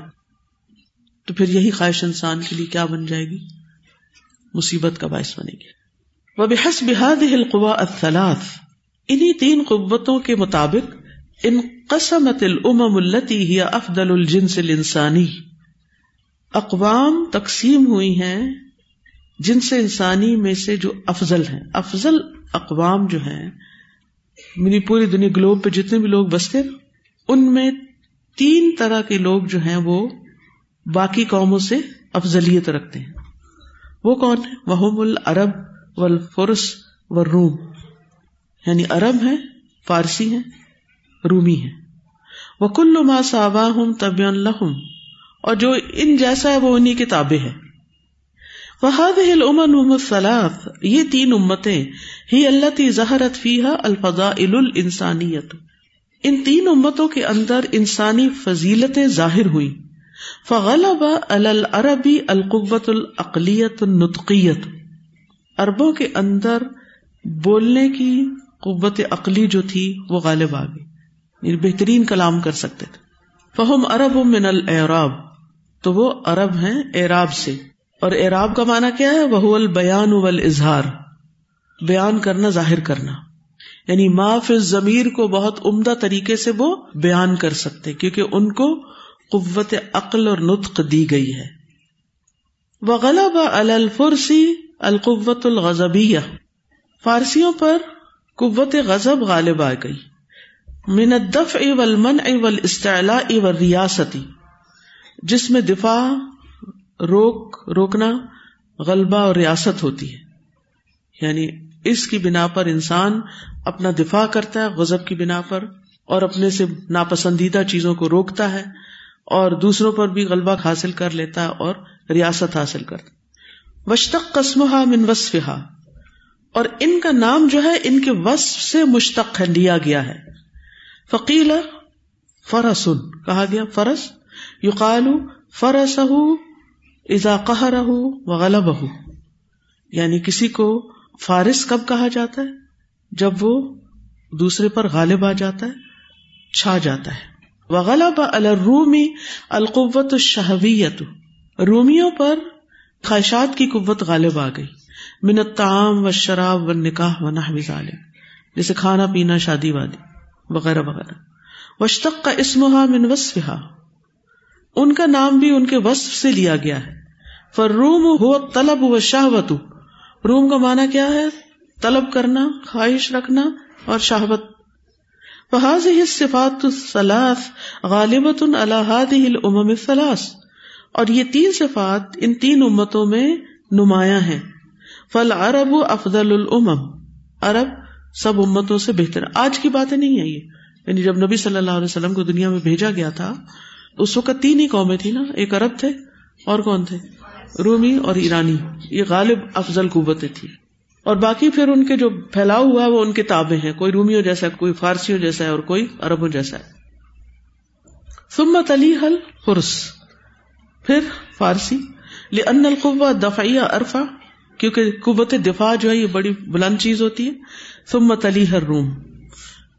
تو پھر یہی خواہش انسان کے لیے کیا بن جائے گی؟ مصیبت کا باعث بنے گی۔ وہ بحث بحاد القوا اطلاف انہیں تین قوتوں کے مطابق ان قسمت الامم التی ہی افضل الجنس الانسانی۔ اقوام تقسیم ہوئی ہیں جن سے انسانی میں سے جو افضل ہیں۔ افضل اقوام جو ہیں منی پوری دنیا گلوب پہ جتنے بھی لوگ بستے ان میں تین طرح کے لوگ جو ہیں وہ باقی قوموں سے افضلیت رکھتے ہیں۔ وہ کون ہے وہ العرب و الفرس و روم یعنی عرب ہے فارسی ہے رومی ہے وہ کل ما صابا ہوں طب الحم اور جو ان جیسا ہے، وہ انہیں کتابیں ہے وہاد العمن سلاف یہ تین امتیں ہی اللہ تی زہرت فیحا الفضا انسانیت ان تین امتوں کے اندر انسانی فضیلتیں ظاہر ہوئی فغلب العربی القوت العقلیت النطقیت اربوں کے اندر بولنے کی قوت عقلی جو تھی وہ غالب آ گئی۔ یعنی بہترین کلام کر سکتے تھے۔ فہم ارب من العراب تو وہ عرب ہیں اعراب سے۔ اور اعراب کا معنی کیا ہے؟ وہ البیان اظہار بیان کرنا، ظاہر کرنا۔ یعنی معاف ضمیر کو بہت عمدہ طریقے سے وہ بیان کر سکتے، کیونکہ ان کو قوت عقل اور نطق دی گئی ہے۔ وہ الفرسی القوت الغضبیہ۔ فارسیوں پر قوت غضب غالب آ گئی۔ من الدفع والمنع والاستعلاء والریاستی۔ جس میں دفاع، روک، روکنا، غلبہ اور ریاست ہوتی ہے۔ یعنی اس کی بنا پر انسان اپنا دفاع کرتا ہے غزب کی بنا پر، اور اپنے سے ناپسندیدہ چیزوں کو روکتا ہے، اور دوسروں پر بھی غلبہ حاصل کر لیتا ہے اور ریاست حاصل کرتا۔ وشتق قسمہ من وصفہ اور ان کا نام جو ہے، ان کے وصف سے مشتق ہے، لیا گیا ہے۔ فقیل فرسن کہا گیا، فرس۔ یقال فرس ازا قہر غلب یعنی کسی کو فارس کب کہا جاتا ہے؟ جب وہ دوسرے پر غالب آ جاتا ہے، چھا جاتا ہے۔ وغلب الرومی القوت الشہویت رومیوں پر خواہشات کی قوت غالب آ گئی۔ منت تعام و شراب و نکاح و نہ جیسے کھانا، پینا، شادی، وادی، وغیرہ وغیرہ۔ وشتق کا اسمہا من وصفہا۔ ان کا نام بھی ان کے وصف سے لیا گیا ہے۔ فر روم ہو طلب و شہوت روم کا معنی کیا ہے؟ طلب کرنا، خواہش رکھنا اور شہوت۔ فحاظ صفات الصلاف غالبۃ الحاد الامم الثلاث۔ اور یہ تین صفات ان تین امتوں میں نمایاں ہیں۔ فل عرب افضل الامم عرب سب امتوں سے بہتر۔ آج کی باتیں نہیں ہے یہ۔ یعنی جب نبی صلی اللہ علیہ وسلم کو دنیا میں بھیجا گیا تھا، اس وقت تین ہی قومیں تھی نا۔ ایک عرب تھے اور کون تھے؟ رومی اور ایرانی، یہ غالب افضل قوتیں تھی اور باقی پھر ان کے جو پھیلاؤ ہوا، وہ ان کتابیں ہیں۔ کوئی رومیو جیسا ہے، کوئی فارسیوں جیسا ہے، اور کوئی عربوں جیسا ہے۔ سمت علی حل حرس پھر فارسی۔ ان القوا دفعیہ ارفا کیونکہ قوت دفاع جو ہے، یہ بڑی بلند چیز ہوتی ہے۔ سمت علی ہر روم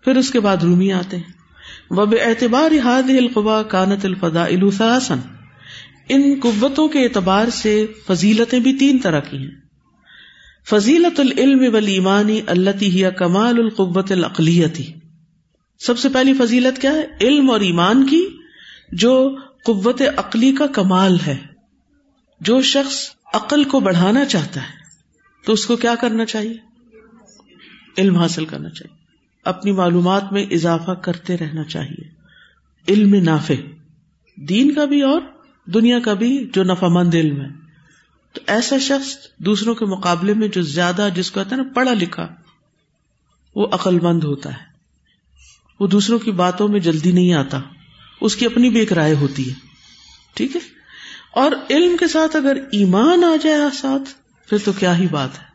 پھر اس کے بعد رومی آتے ہیں۔ وب اعتبار ہاد القوا کانت الفدا الفاصن ان قوتوں کے اعتبار سے فضیلتیں بھی تین طرح کی ہیں۔ فضیلت العلم ولیمانی اللہ کمال القوت العقلیتی سب سے پہلی فضیلت کیا ہے؟ علم اور ایمان کی، جو قوت عقلی کا کمال ہے۔ جو شخص عقل کو بڑھانا چاہتا ہے، تو اس کو کیا کرنا چاہیے؟ علم حاصل کرنا چاہیے۔ اپنی معلومات میں اضافہ کرتے رہنا چاہیے۔ علم نافع۔ دین کا بھی اور دنیا کا بھی جو نفع مند علم ہے۔ تو ایسا شخص دوسروں کے مقابلے میں جو زیادہ جس کو کہتے ہیں نا پڑھا لکھا، وہ عقل مند ہوتا ہے۔ وہ دوسروں کی باتوں میں جلدی نہیں آتا۔ اس کی اپنی بھی ایک رائے ہوتی ہے۔ ٹھیک ہے؟ اور علم کے ساتھ اگر ایمان آ جائے ساتھ، پھر تو کیا ہی بات ہے۔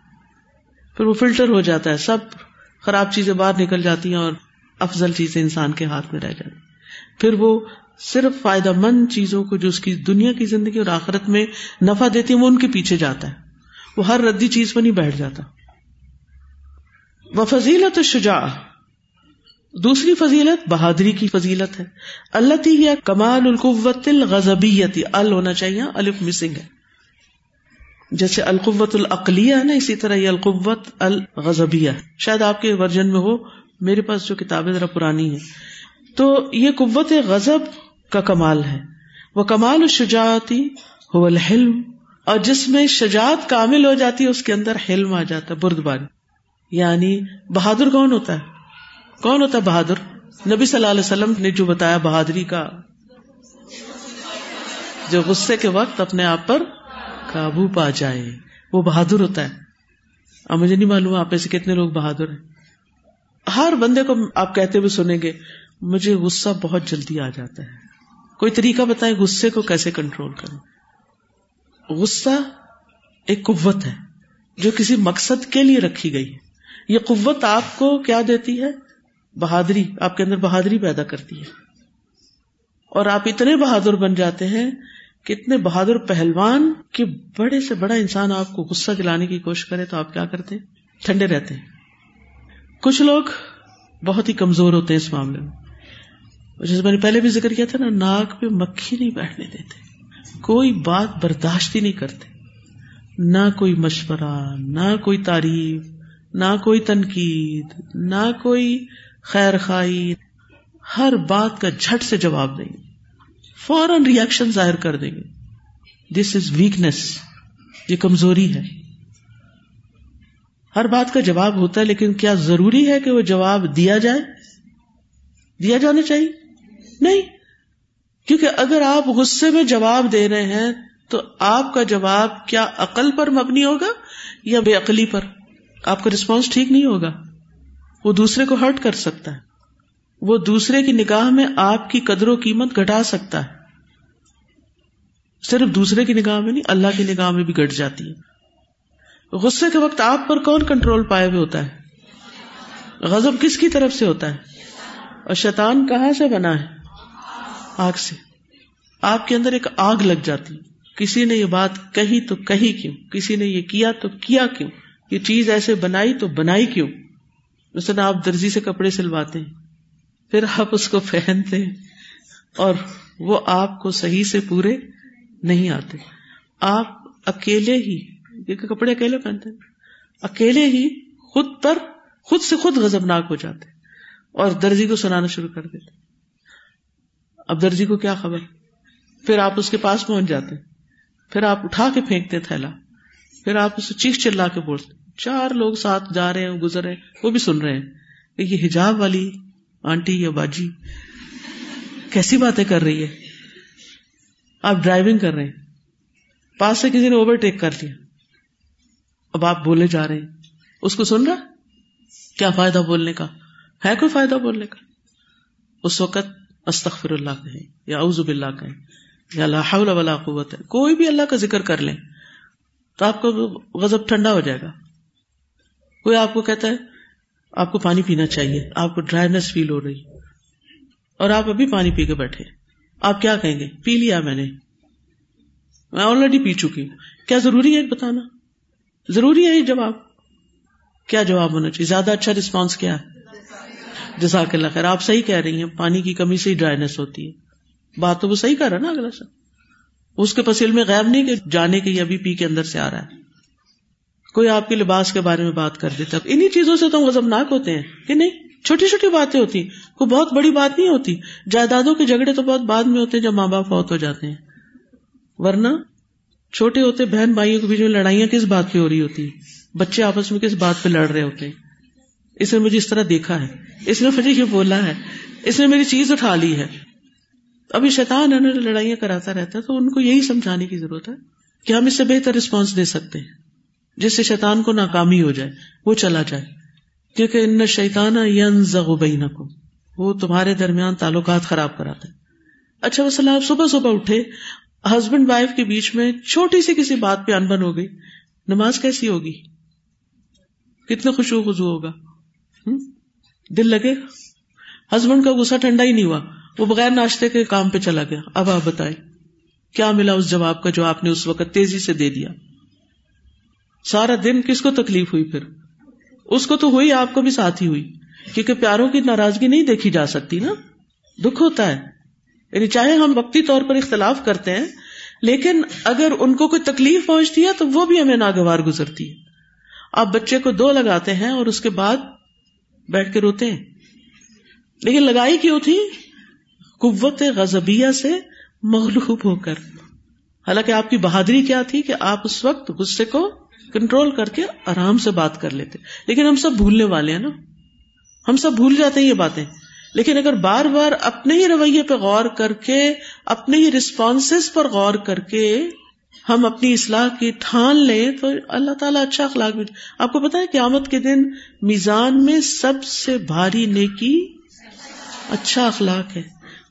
پھر وہ فلٹر ہو جاتا ہے، سب خراب چیزیں باہر نکل جاتی ہیں اور افضل چیزیں انسان کے ہاتھ میں رہ جاتی پھر وہ صرف فائدہ مند چیزوں کو جو اس کی دنیا کی زندگی اور آخرت میں نفع دیتی ہے وہ ان کے پیچھے جاتا ہے۔ وہ ہر ردی چیز پر نہیں بیٹھ جاتا۔ وہ فضیلت شجا دوسری فضیلت بہادری کی فضیلت ہے۔ اللہ تی یا کمال القوت الغزبیتی ال ہونا چاہیے، الف مسنگ ہے۔ جیسے القوت العقلیہ ہے نا، اسی طرح یہ القوت الغزبیہ شاید آپ کے ورژن میں ہو، میرے پاس جو کتابیں ذرا پرانی ہے تو یہ قوت غزب کا کمال ہے۔ وہ کمال شجاعتی ہو الحلم۔ اور جس میں شجاعت کامل ہو جاتی ہے، اس کے اندر حلم آ جاتا ہے برد باری یعنی بہادر کون ہوتا ہے؟ کون ہوتا ہے بہادر؟ نبی صلی اللہ علیہ وسلم نے جو بتایا بہادری کا، جو غصے کے وقت اپنے آپ پر قابو پا جائے، وہ بہادر ہوتا ہے۔ اب مجھے نہیں معلوم آپ ایسے کتنے لوگ بہادر ہیں۔ ہر بندے کو آپ کہتے ہوئے سنیں گے، مجھے غصہ بہت جلدی آ جاتا ہے۔ کوئی طریقہ بتائے غصے کو کیسے کنٹرول کریں؟ غصہ ایک قوت ہے جو کسی مقصد کے لیے رکھی گئی ہے۔ یہ قوت آپ کو کیا دیتی ہے؟ بہادری، آپ کے اندر بہادری پیدا کرتی ہے۔ اور آپ اتنے بہادر بن جاتے ہیں کتنے بہادر پہلوان کہ بڑے سے بڑا انسان آپ کو غصہ دلانے کی کوشش کرے تو آپ کیا کرتے ہیں؟ ٹھنڈے رہتے ہیں۔ کچھ لوگ بہت ہی کمزور ہوتے ہیں اس معاملے میں۔ جیسے میں نے پہلے بھی ذکر کیا تھا نا، ناک پہ مکھی نہیں بیٹھنے دیتے۔ کوئی بات برداشت ہی نہیں کرتے۔ نہ کوئی مشورہ، نہ کوئی تعریف، نہ کوئی تنقید، نہ کوئی خیر خائی ہر بات کا جھٹ سے جواب دیں گے۔ فوراً ریئیکشن ظاہر کر دیں گے۔ دس از ویکنیس یہ کمزوری ہے۔ ہر بات کا جواب ہوتا ہے، لیکن کیا ضروری ہے کہ وہ جواب دیا جائے؟ دیا جانا چاہیے۔ نہیں، کیونکہ اگر آپ غصے میں جواب دے رہے ہیں، تو آپ کا جواب کیا عقل پر مبنی ہوگا یا بے عقلی پر؟ آپ کا رسپانس ٹھیک نہیں ہوگا۔ وہ دوسرے کو ہرٹ کر سکتا ہے۔ وہ دوسرے کی نگاہ میں آپ کی قدر و قیمت گھٹا سکتا ہے۔ صرف دوسرے کی نگاہ میں نہیں، اللہ کی نگاہ میں بھی گٹ جاتی ہے۔ غصے کے وقت آپ پر کون کنٹرول پائے ہوئے ہوتا ہے؟ غزب کس کی طرف سے ہوتا ہے؟ اور شیطان کہاں سے بنا ہے؟ آگ سے۔ آپ کے اندر ایک آگ لگ جاتی۔ کسی نے یہ بات کہی تو کہی کیوں؟ کسی نے یہ کیا تو کیا کیوں؟ یہ چیز ایسے بنائی تو بنائی کیوں؟ مثلا آپ درزی سے کپڑے سلواتے ہیں، پھر آپ اس کو پہنتے ہیں اور وہ آپ کو صحیح سے پورے نہیں آتے۔ آپ اکیلے ہی کپڑے اکیلے پہنتے اکیلے ہی خود پر خود سے خود غزبناک ہو جاتے اور درجی کو سنانا شروع کر دیتے اب درجی کو کیا خبر؟ پھر آپ اس کے پاس پہنچ جاتے۔ پھر آپ اٹھا کے پھینکتے، تھیلا۔ پھر آپ اسے چیخ چلا کے بولتے۔ چار لوگ ساتھ جا رہے ہیں، گزر رہے ہیں، وہ بھی سن رہے ہیں۔ یہ حجاب والی آنٹی یا باجی کیسی باتیں کر رہی ہے؟ آپ ڈرائیونگ کر رہے ہیں۔ پاس سے کسی نے اوور ٹیک کر لیا۔ اب آپ بولے جا رہے ہیں۔ اس کو سن رہا؟ کیا فائدہ بولنے کا؟ ہے کوئی فائدہ بولنے کا؟ اس وقت استخر اللہ کہیں، یا اوزب اللہ کہیں، یا اللہ ولا قوت ہے۔ کوئی بھی اللہ کا ذکر کر لیں تو آپ کا غزب ٹھنڈا ہو جائے گا۔ کوئی آپ کو کہتا ہے، آپ کو پانی پینا چاہیے، آپ کو ڈرائیس فیل ہو رہی۔ اور آپ ابھی پانی پی کے بیٹھے۔ آپ کیا کہیں گے؟ پی لیا میں نے۔ میں آلریڈی پی چکی ہوں۔ کیا ضروری ہے بتانا؟ ضروری ہے یہ جواب۔ کیا جواب ہونا چاہیے؟ زیادہ اچھا رسپانس کیا ہے؟ جزاک اللہ خیر، آپ صحیح کہہ رہی ہیں، پانی کی کمی سے ہی ڈرائیس ہوتی ہے۔ بات تو وہ صحیح کر رہا نا اگلا سر اس کے پسیل میں غائب نہیں کہ جانے کے ابھی پی کے اندر سے آ رہا ہے۔ کوئی آپ کے لباس کے بارے میں بات کر دیتا انہیں چیزوں سے تو غزبناک ہوتے ہیں کہ نہیں؟ چھوٹی چھوٹی باتیں ہوتی کوئی بہت بڑی بات نہیں ہوتی۔ جائیدادوں کے جھگڑے تو بہت بعد میں ہوتے ہیں جب ماں باپ فوت ہو جاتے ہیں۔ ورنہ چھوٹے ہوتے بہن بھائیوں کے بیچ میں لڑائیاں کس بات پہ ہو رہی ہوتی بچے آپس میں کس بات پہ لڑ رہے ہوتے ہیں؟ اس نے مجھے اس طرح دیکھا ہے۔ اس نے مجھے یہ بولا ہے۔ اس نے میری چیز اٹھا لی ہے۔ ابھی شیطان ہے لڑائیاں کراتا رہتا ہے، تو ان کو یہی سمجھانے کی ضرورت ہے کہ ہم اس سے بہتر رسپانس دے سکتے ہیں، جس سے شیطان کو ناکامی ہو جائے، وہ چلا جائے۔ کیونکہ ان شیطان کو وہ تمہارے درمیان تعلقات خراب کراتا ہے اچھا وسلم آپ صبح صبح اٹھے ہسبینڈ وائف کے بیچ میں چھوٹی سی کسی بات پہ انبن ہو گئی۔ نماز کیسی ہوگی؟ کتنے خوشو خزو ہوگا۔ دل لگے۔ ہسبینڈ کا غصہ ٹھنڈا ہی نہیں ہوا۔ وہ بغیر ناشتے کے کام پہ چلا گیا۔ اب آپ بتائیں، کیا ملا اس جواب کا جو آپ نے اس وقت تیزی سے دے دیا؟ سارا دن کس کو تکلیف ہوئی پھر؟ اس کو تو ہوئی، آپ کو بھی ساتھ ہی ہوئی۔ کیونکہ پیاروں کی ناراضگی نہیں دیکھی جا سکتی نا۔ دکھ ہوتا ہے۔ یعنی چاہے ہم وقتی طور پر اختلاف کرتے ہیں، لیکن اگر ان کو کوئی تکلیف پہنچتی ہے تو وہ بھی ہمیں ناگوار گزرتی ہے۔ آپ بچے کو دو لگاتے ہیں اور اس کے بعد بیٹھ کے روتے ہیں۔ لیکن لگائی کیوں تھی؟ قوت غزبیہ سے مغلوب ہو کر۔ حالانکہ آپ کی بہادری کیا تھی کہ آپ اس وقت غصے کو کنٹرول کر کے آرام سے بات کر لیتے۔ لیکن ہم سب بھولنے والے ہیں نا۔ ہم سب بھول جاتے ہیں یہ باتیں۔ لیکن اگر بار بار اپنے ہی رویے پہ غور کر کے، اپنے ہی ریسپانس پر غور کر کے ہم اپنی اصلاح کی ٹھان لیں تو اللہ تعالیٰ اچھا اخلاق بھی آپ کو پتا ہے قیامت کے دن میزان میں سب سے بھاری نیکی اچھا اخلاق ہے۔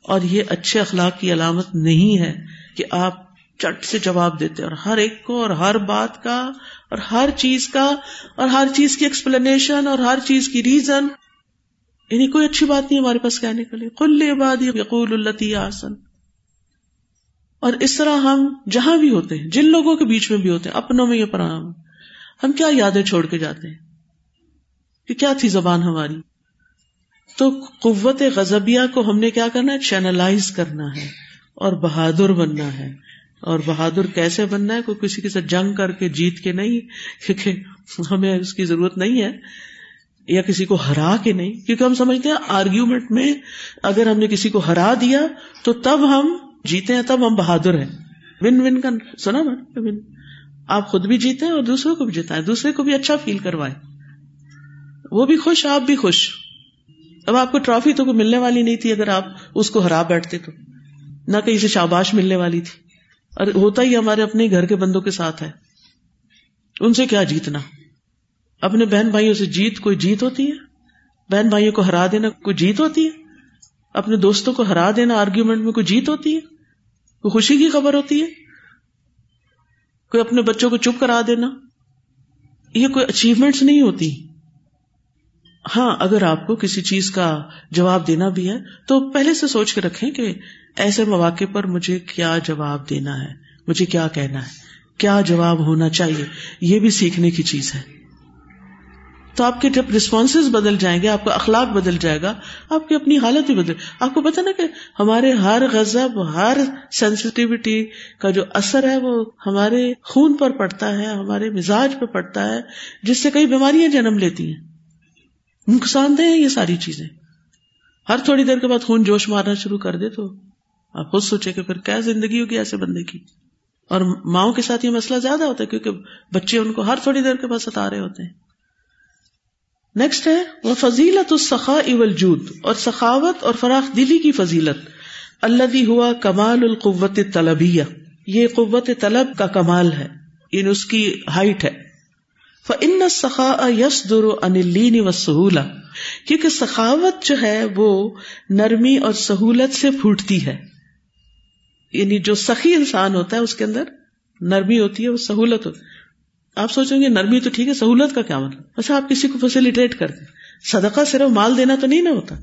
اور یہ اچھے اخلاق کی علامت نہیں ہے کہ آپ چٹ سے جواب دیتے اور ہر ایک کو اور ہر بات کا اور ہر چیز کا اور ہر چیز کی ایکسپلینیشن اور ہر چیز کی ریزن یعنی کوئی اچھی بات نہیں ہمارے پاس کہنے کے لیے۔ کل عبادی یقول التی آسن اور اس طرح ہم جہاں بھی ہوتے ہیں، جن لوگوں کے بیچ میں بھی ہوتے ہیں، اپنوں میں یہ پرام ہم کیا یادیں چھوڑ کے جاتے ہیں؟ کہ کیا تھی زبان ہماری؟ تو قوت غزبیہ کو ہم نے کیا کرنا ہے؟ چینلائز کرنا ہے، اور بہادر بننا ہے۔ اور بہادر کیسے بننا ہے؟ کوئی کسی کے ساتھ جنگ کر کے جیت کے نہیں، کیونکہ ہمیں اس کی ضرورت نہیں ہے، یا کسی کو ہرا کے نہیں۔ کیونکہ ہم سمجھتے ہیں آرگیومنٹ میں اگر ہم نے کسی کو ہرا دیا، تو تب ہم جیتے ہیں تب ہم بہادر ہیں۔ ون ون کا سنا نا ون آپ خود بھی جیتے ہیں اور دوسروں کو بھی جیتا دوسرے کو بھی اچھا فیل کروائے وہ بھی خوش، آپ بھی خوش۔ اب آپ کو ٹرافی تو کوئی ملنے والی نہیں تھی اگر آپ اس کو ہرا بیٹھتے تو۔ نہ کہیں سے شاباش ملنے والی تھی۔ اور ہوتا ہی ہمارے اپنے گھر کے بندوں کے ساتھ ہے۔ ان سے کیا جیتنا؟ اپنے بہن بھائیوں سے جیت کوئی جیت ہوتی ہے؟ بہن بھائیوں کو ہرا دینا کوئی جیت ہوتی ہے؟ اپنے دوستوں کو ہرا دینا آرگیومنٹ میں کوئی جیت ہوتی ہے؟ کوئی خوشی کی خبر ہوتی ہے؟ کوئی اپنے بچوں کو چپ کرا دینا؟ یہ کوئی اچیومنٹس نہیں ہوتی۔ ہاں اگر آپ کو کسی چیز کا جواب دینا بھی ہے، تو پہلے سے سوچ کے رکھیں کہ ایسے مواقع پر مجھے کیا جواب دینا ہے، مجھے کیا کہنا ہے، کیا جواب ہونا چاہیے، یہ بھی سیکھنے کی چیز ہے۔ تو آپ کے جب ریسپانس بدل جائیں گے، آپ کا اخلاق بدل جائے گا، آپ کی اپنی حالت بھی بدل، آپ کو پتا نا کہ ہمارے ہر غزب ہر سینسٹیوٹی کا جو اثر ہے وہ ہمارے خون پر پڑتا ہے، ہمارے مزاج پہ پڑتا ہے، جس سے کئی بیماریاں جنم لیتی ہیں۔ نقصان دہ ہیں یہ ساری چیزیں۔ ہر تھوڑی دیر کے بعد خون جوش مارنا شروع کر دے تو آپ خود سوچے کہ پھر کیا زندگی ہوگی ایسے بندے کی۔ اور ماؤں کے ساتھ یہ مسئلہ زیادہ ہوتا ہے کیونکہ بچے ان کو ہر تھوڑی دیر کے بعد ستا رہے ہوتے ہیں۔ نیکسٹ ہے وہ فضیلت السخا اول جود اور سخاوت اور فراخ دلی کی فضیلت. اللہ ہوا کمال القوت طلبیہ یہ قوت طلب کا کمال ہے ان اس کی ہائٹ ہے. ان سخا یس در انلین و سہولا کیونکہ سخاوت جو ہے، وہ نرمی اور سہولت سے پھوٹتی ہے. یعنی جو سخی انسان ہوتا ہے، اس کے اندر نرمی ہوتی ہے، وہ سہولت ہوتی آپ سوچیں گے نرمی تو ٹھیک ہے، سہولت کا کیا مطلب؟ اچھا آپ کسی کو فیسلٹیٹ کر دیں صدقہ صرف مال دینا تو نہیں نہ ہوتا۔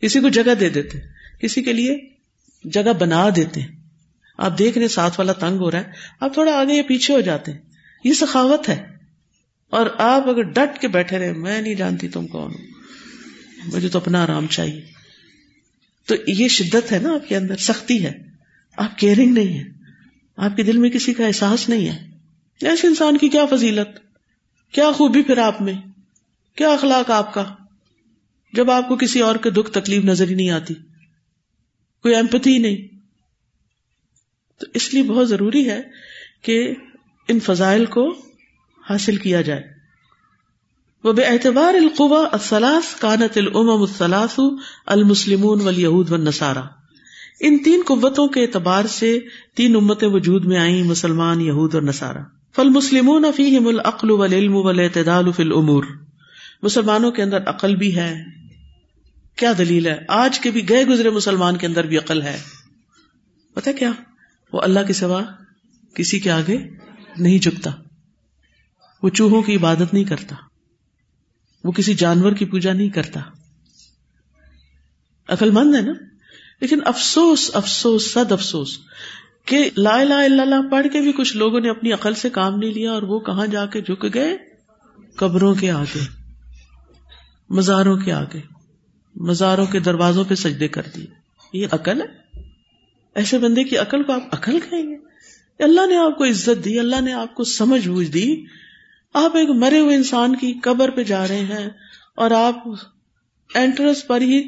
کسی کو جگہ دے دیتے کسی کے لیے جگہ بنا دیتے آپ دیکھ رہے ساتھ والا تنگ ہو رہا ہے۔ آپ تھوڑا آگے یا پیچھے ہو جاتے ہیں۔ یہ سخاوت ہے۔ اور آپ اگر ڈٹ کے بیٹھے رہے، میں نہیں جانتی تم کون ہو۔ مجھے تو اپنا آرام چاہیے۔ تو یہ شدت ہے نا آپ کے اندر، سختی ہے۔ آپ کیئرنگ نہیں ہے آپ کے دل میں کسی کا احساس نہیں ہے۔ ایسے انسان کی کیا فضیلت؟ کیا خوبی پھر آپ میں؟ کیا اخلاق آپ کا؟ جب آپ کو کسی اور کے دکھ تکلیف نظر ہی نہیں آتی، کوئی ایمپتی نہیں۔ تو اس لیے بہت ضروری ہے کہ ان فضائل کو حاصل کیا جائے۔ وہ بے اعتبار القوا السلاس کانت العم السلاس المسلمون ولیہود و نسارا ان تین قوتوں کے اعتبار سے تین امتیں وجود میں آئیں، مسلمان، یہود اور نسارا فل مسلمون فیہم العقل والعلم والاعتدال فی الامور۔ مسلمانوں کے اندر عقل بھی ہے۔ کیا دلیل ہے؟ آج کے بھی گئے گزرے مسلمان کے اندر بھی عقل ہے۔ پتا کیا؟ وہ اللہ کے سوا کسی کے آگے نہیں جھکتا۔ وہ چوہوں کی عبادت نہیں کرتا۔ وہ کسی جانور کی پوجا نہیں کرتا۔ عقل مند ہے نا؟ لیکن افسوس افسوس صد افسوس۔ کہ لا الہ الا اللہ پڑھ کے بھی کچھ لوگوں نے اپنی عقل سے کام نہیں لیا اور وہ کہاں جا کے جھک گئے؟ قبروں کے آگے، مزاروں کے آگے، مزاروں کے دروازوں پہ سجدے کر دیے۔ یہ عقل ہے؟ ایسے بندے کی عقل کو آپ عقل کہیں گے؟ اللہ نے آپ کو عزت دی، اللہ نے آپ کو سمجھ بوجھ دی۔ آپ ایک مرے ہوئے انسان کی قبر پہ جا رہے ہیں اور آپ اینٹرس پر ہی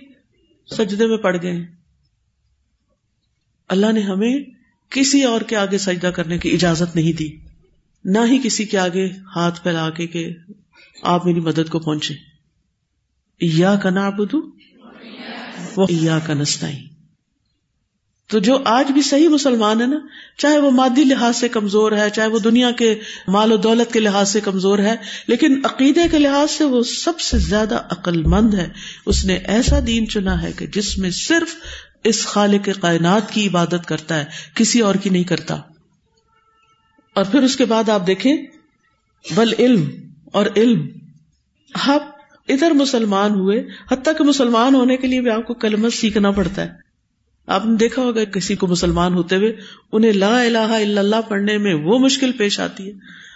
سجدے میں پڑ گئے اللہ نے ہمیں کسی اور کے آگے سجدہ کرنے کی اجازت نہیں دی۔ نہ ہی کسی کے آگے ہاتھ پھیلا کے کہ آپ میری مدد کو پہنچے یا کا نا بدو وہ کا نستا تو جو آج بھی صحیح مسلمان ہے نا، چاہے وہ مادی لحاظ سے کمزور ہے، چاہے وہ دنیا کے مال و دولت کے لحاظ سے کمزور ہے، لیکن عقیدے کے لحاظ سے وہ سب سے زیادہ عقل مند ہے۔ اس نے ایسا دین چنا ہے کہ جس میں صرف اس خالق کائنات کی عبادت کرتا ہے، کسی اور کی نہیں کرتا۔ اور پھر اس کے بعد آپ دیکھیں، بل علم اور علم۔ آپ ادھر مسلمان ہوئے، حتیٰ کہ مسلمان ہونے کے لیے بھی آپ کو کلمت سیکھنا پڑتا ہے۔ آپ نے دیکھا ہوگا کسی کو مسلمان ہوتے ہوئے انہیں لا الہ الا اللہ پڑھنے میں وہ مشکل پیش آتی ہے۔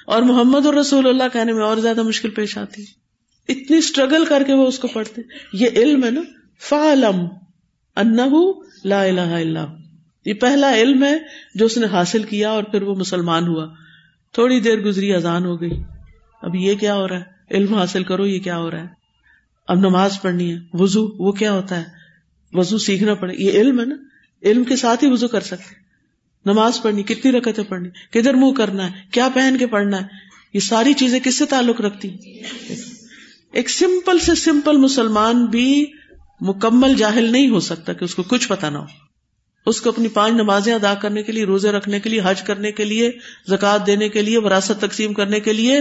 اور محمد اور رسول اللہ کہنے میں اور زیادہ مشکل پیش آتی ہے۔ اتنی اسٹرگل کر کے وہ اس کو پڑھتے۔ یہ علم ہے نا، فعلم۔ لا الہ الا یہ پہلا علم ہے جو اس نے حاصل کیا اور پھر وہ مسلمان ہوا۔ تھوڑی دیر گزری، اذان ہو گئی۔ اب یہ کیا ہو رہا ہے؟ علم حاصل کرو، یہ کیا ہو رہا ہے؟ اب نماز پڑھنی ہے۔ وضو، وہ کیا ہوتا ہے؟ وضو سیکھنا پڑے۔ یہ علم ہے نا۔ علم کے ساتھ ہی وضو کر سکتے نماز پڑھنی، کتنی رکتیں پڑھنی؟ کدھر منہ کرنا ہے؟ کیا پہن کے پڑھنا ہے؟ یہ ساری چیزیں کس سے تعلق رکھتی ایک سمپل سے سمپل مسلمان بھی مکمل جاہل نہیں ہو سکتا کہ اس کو کچھ پتا نہ ہو۔ اس کو اپنی پانچ نمازیں ادا کرنے کے لیے، روزے رکھنے کے لیے، حج کرنے کے لیے زکات دینے کے لیے، وراثت تقسیم کرنے کے لیے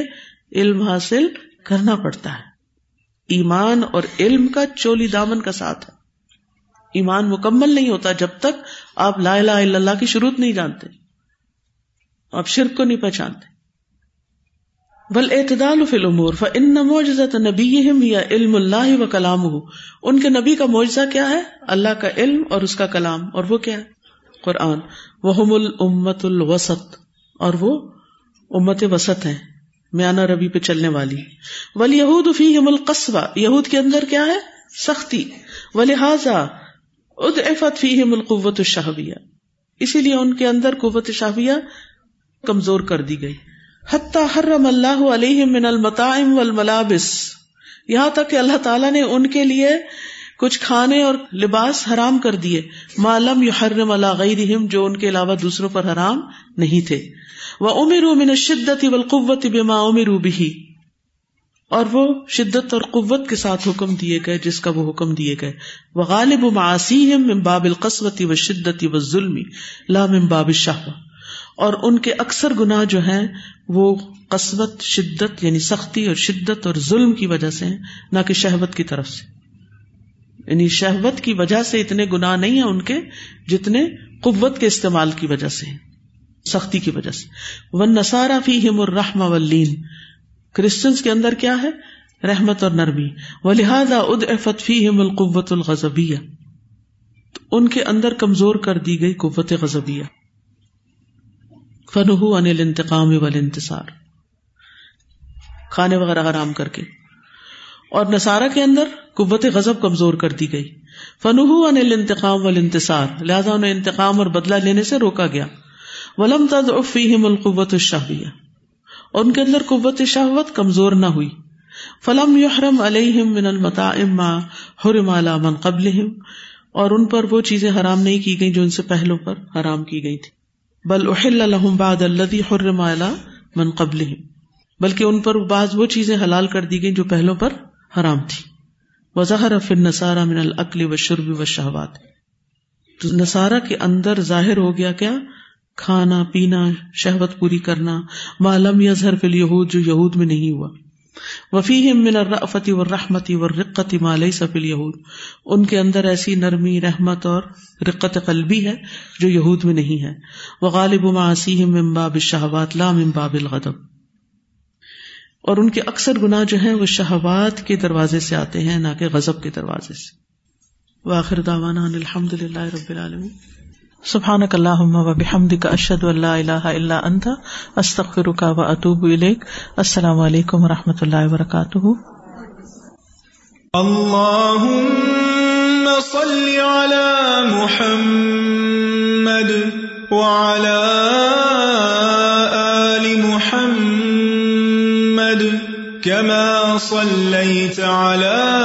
علم حاصل کرنا پڑتا ہے۔ ایمان اور علم کا چولی دامن کا ساتھ ہے۔ ایمان مکمل نہیں ہوتا جب تک آپ لا الہ الا اللہ کی شروع نہیں جانتے، آپ شرک کو نہیں پہچانتے۔ بل اعتدال فی الامور، فان معجزۃ نبیہم یا علم اللہ و کلامہ۔ ان کے نبی کا معجزہ کیا ہے؟ اللہ کا علم اور اس کا کلام، اور وہ کیا ہے؟ قرآن۔ وہم الامت الوسط، اور وہ امت وسط ہیں۔ میانا ربی پہ چلنے والی۔ ول یہود فی القصبہ یہود کے اندر کیا ہے؟ سختی۔ و لہذا ادعفت فیہم القوت الشہویہ۔ اسی لیے ان کے اندر قوت شہویہ کمزور کر دی گئی۔ حتی حرم اللہ علیہ من المطاعم والملابس۔ یہاں تک کہ اللہ تعالیٰ نے ان کے لیے کچھ کھانے اور لباس حرام کر دیے۔ معلوم یحرم اللہ غیرہم، جو ان کے علاوہ دوسروں پر حرام نہیں تھے۔ وہ امیر من شدت و بما امیر بھی اور وہ شدت اور قوت کے ساتھ حکم دیے گئے، جس کا وہ حکم دیے گئے۔ وہ غالب و معاسی باب القسوتی و شدتی و ظلم باب شاہ اور ان کے اکثر گناہ جو ہیں وہ قسمت شدت یعنی سختی اور شدت اور ظلم کی وجہ سے ہیں، نہ کہ شہوت کی طرف سے۔ یعنی شہوت کی وجہ سے اتنے گناہ نہیں ہیں ان کے جتنے قوت کے استعمال کی وجہ سے ہیں، سختی کی وجہ سے۔ وہ نسارا فی ہم الرحم ولین کرسچنس کے اندر کیا ہے؟ رحمت اور نرمی۔ و لہٰذا اد فی ہم القوت الغزبیہ ان کے اندر کمزور کر دی گئی قوت غزبیہ فنح انل انتقام وال انتصار کھانے وغیرہ آرام کر کے۔ اور نسارا کے اندر قوت غزب کمزور کر دی گئی۔ فنح انل انتقام وال انتصار لہٰذا انہیں انتقام اور بدلہ لینے سے روکا گیا۔ ولم تد فیم القوت الشہبیہ ان کے اندر قوت شہوت کمزور نہ ہوئی۔ فلم یحرم علیہم من المتا ما حرم علی من قبلہم۔ اور ان پر وہ چیزیں حرام نہیں کی گئی جو ان سے پہلوں پر حرام کی گئی تھی بل احل لهم بعد الذي حرم علی من قبلہم بلکہ ان پر بعض وہ چیزیں حلال کر دی گئی جو پہلوں پر حرام تھی۔ وظہر فی النصارى من الاکل والشرب والشہوات تو نصارہ کے اندر ظاہر ہو گیا کیا؟ کھانا، پینا، شہوت پوری کرنا۔ معلوم یظہر فی الیہود جو یہود میں نہیں ہوا۔ وفیہم من الرأفت والرحمت والرقت ما لیس فی الیہود۔ ان کے اندر ایسی نرمی، رحمت اور رقت قلبی ہے جو یہود میں نہیں ہے۔ وغالب معاصیہم من باب الشہوات، لا من باب الغضب۔ اور ان کے اکثر گناہ جو ہیں وہ شہوات کے دروازے سے آتے ہیں، نہ کہ غضب کے دروازے سے۔ واخر دعوانا الحمد للہ رب العالمین۔ سبحانک اللہم و بحمدک اشہد ان لا الہ الا انت، استغفرک و اتوب الیک۔ السلام علیکم و رحمۃ اللہ وبرکاتہ۔ اللهم صل على محمد وعلى آل محمد كما صليت على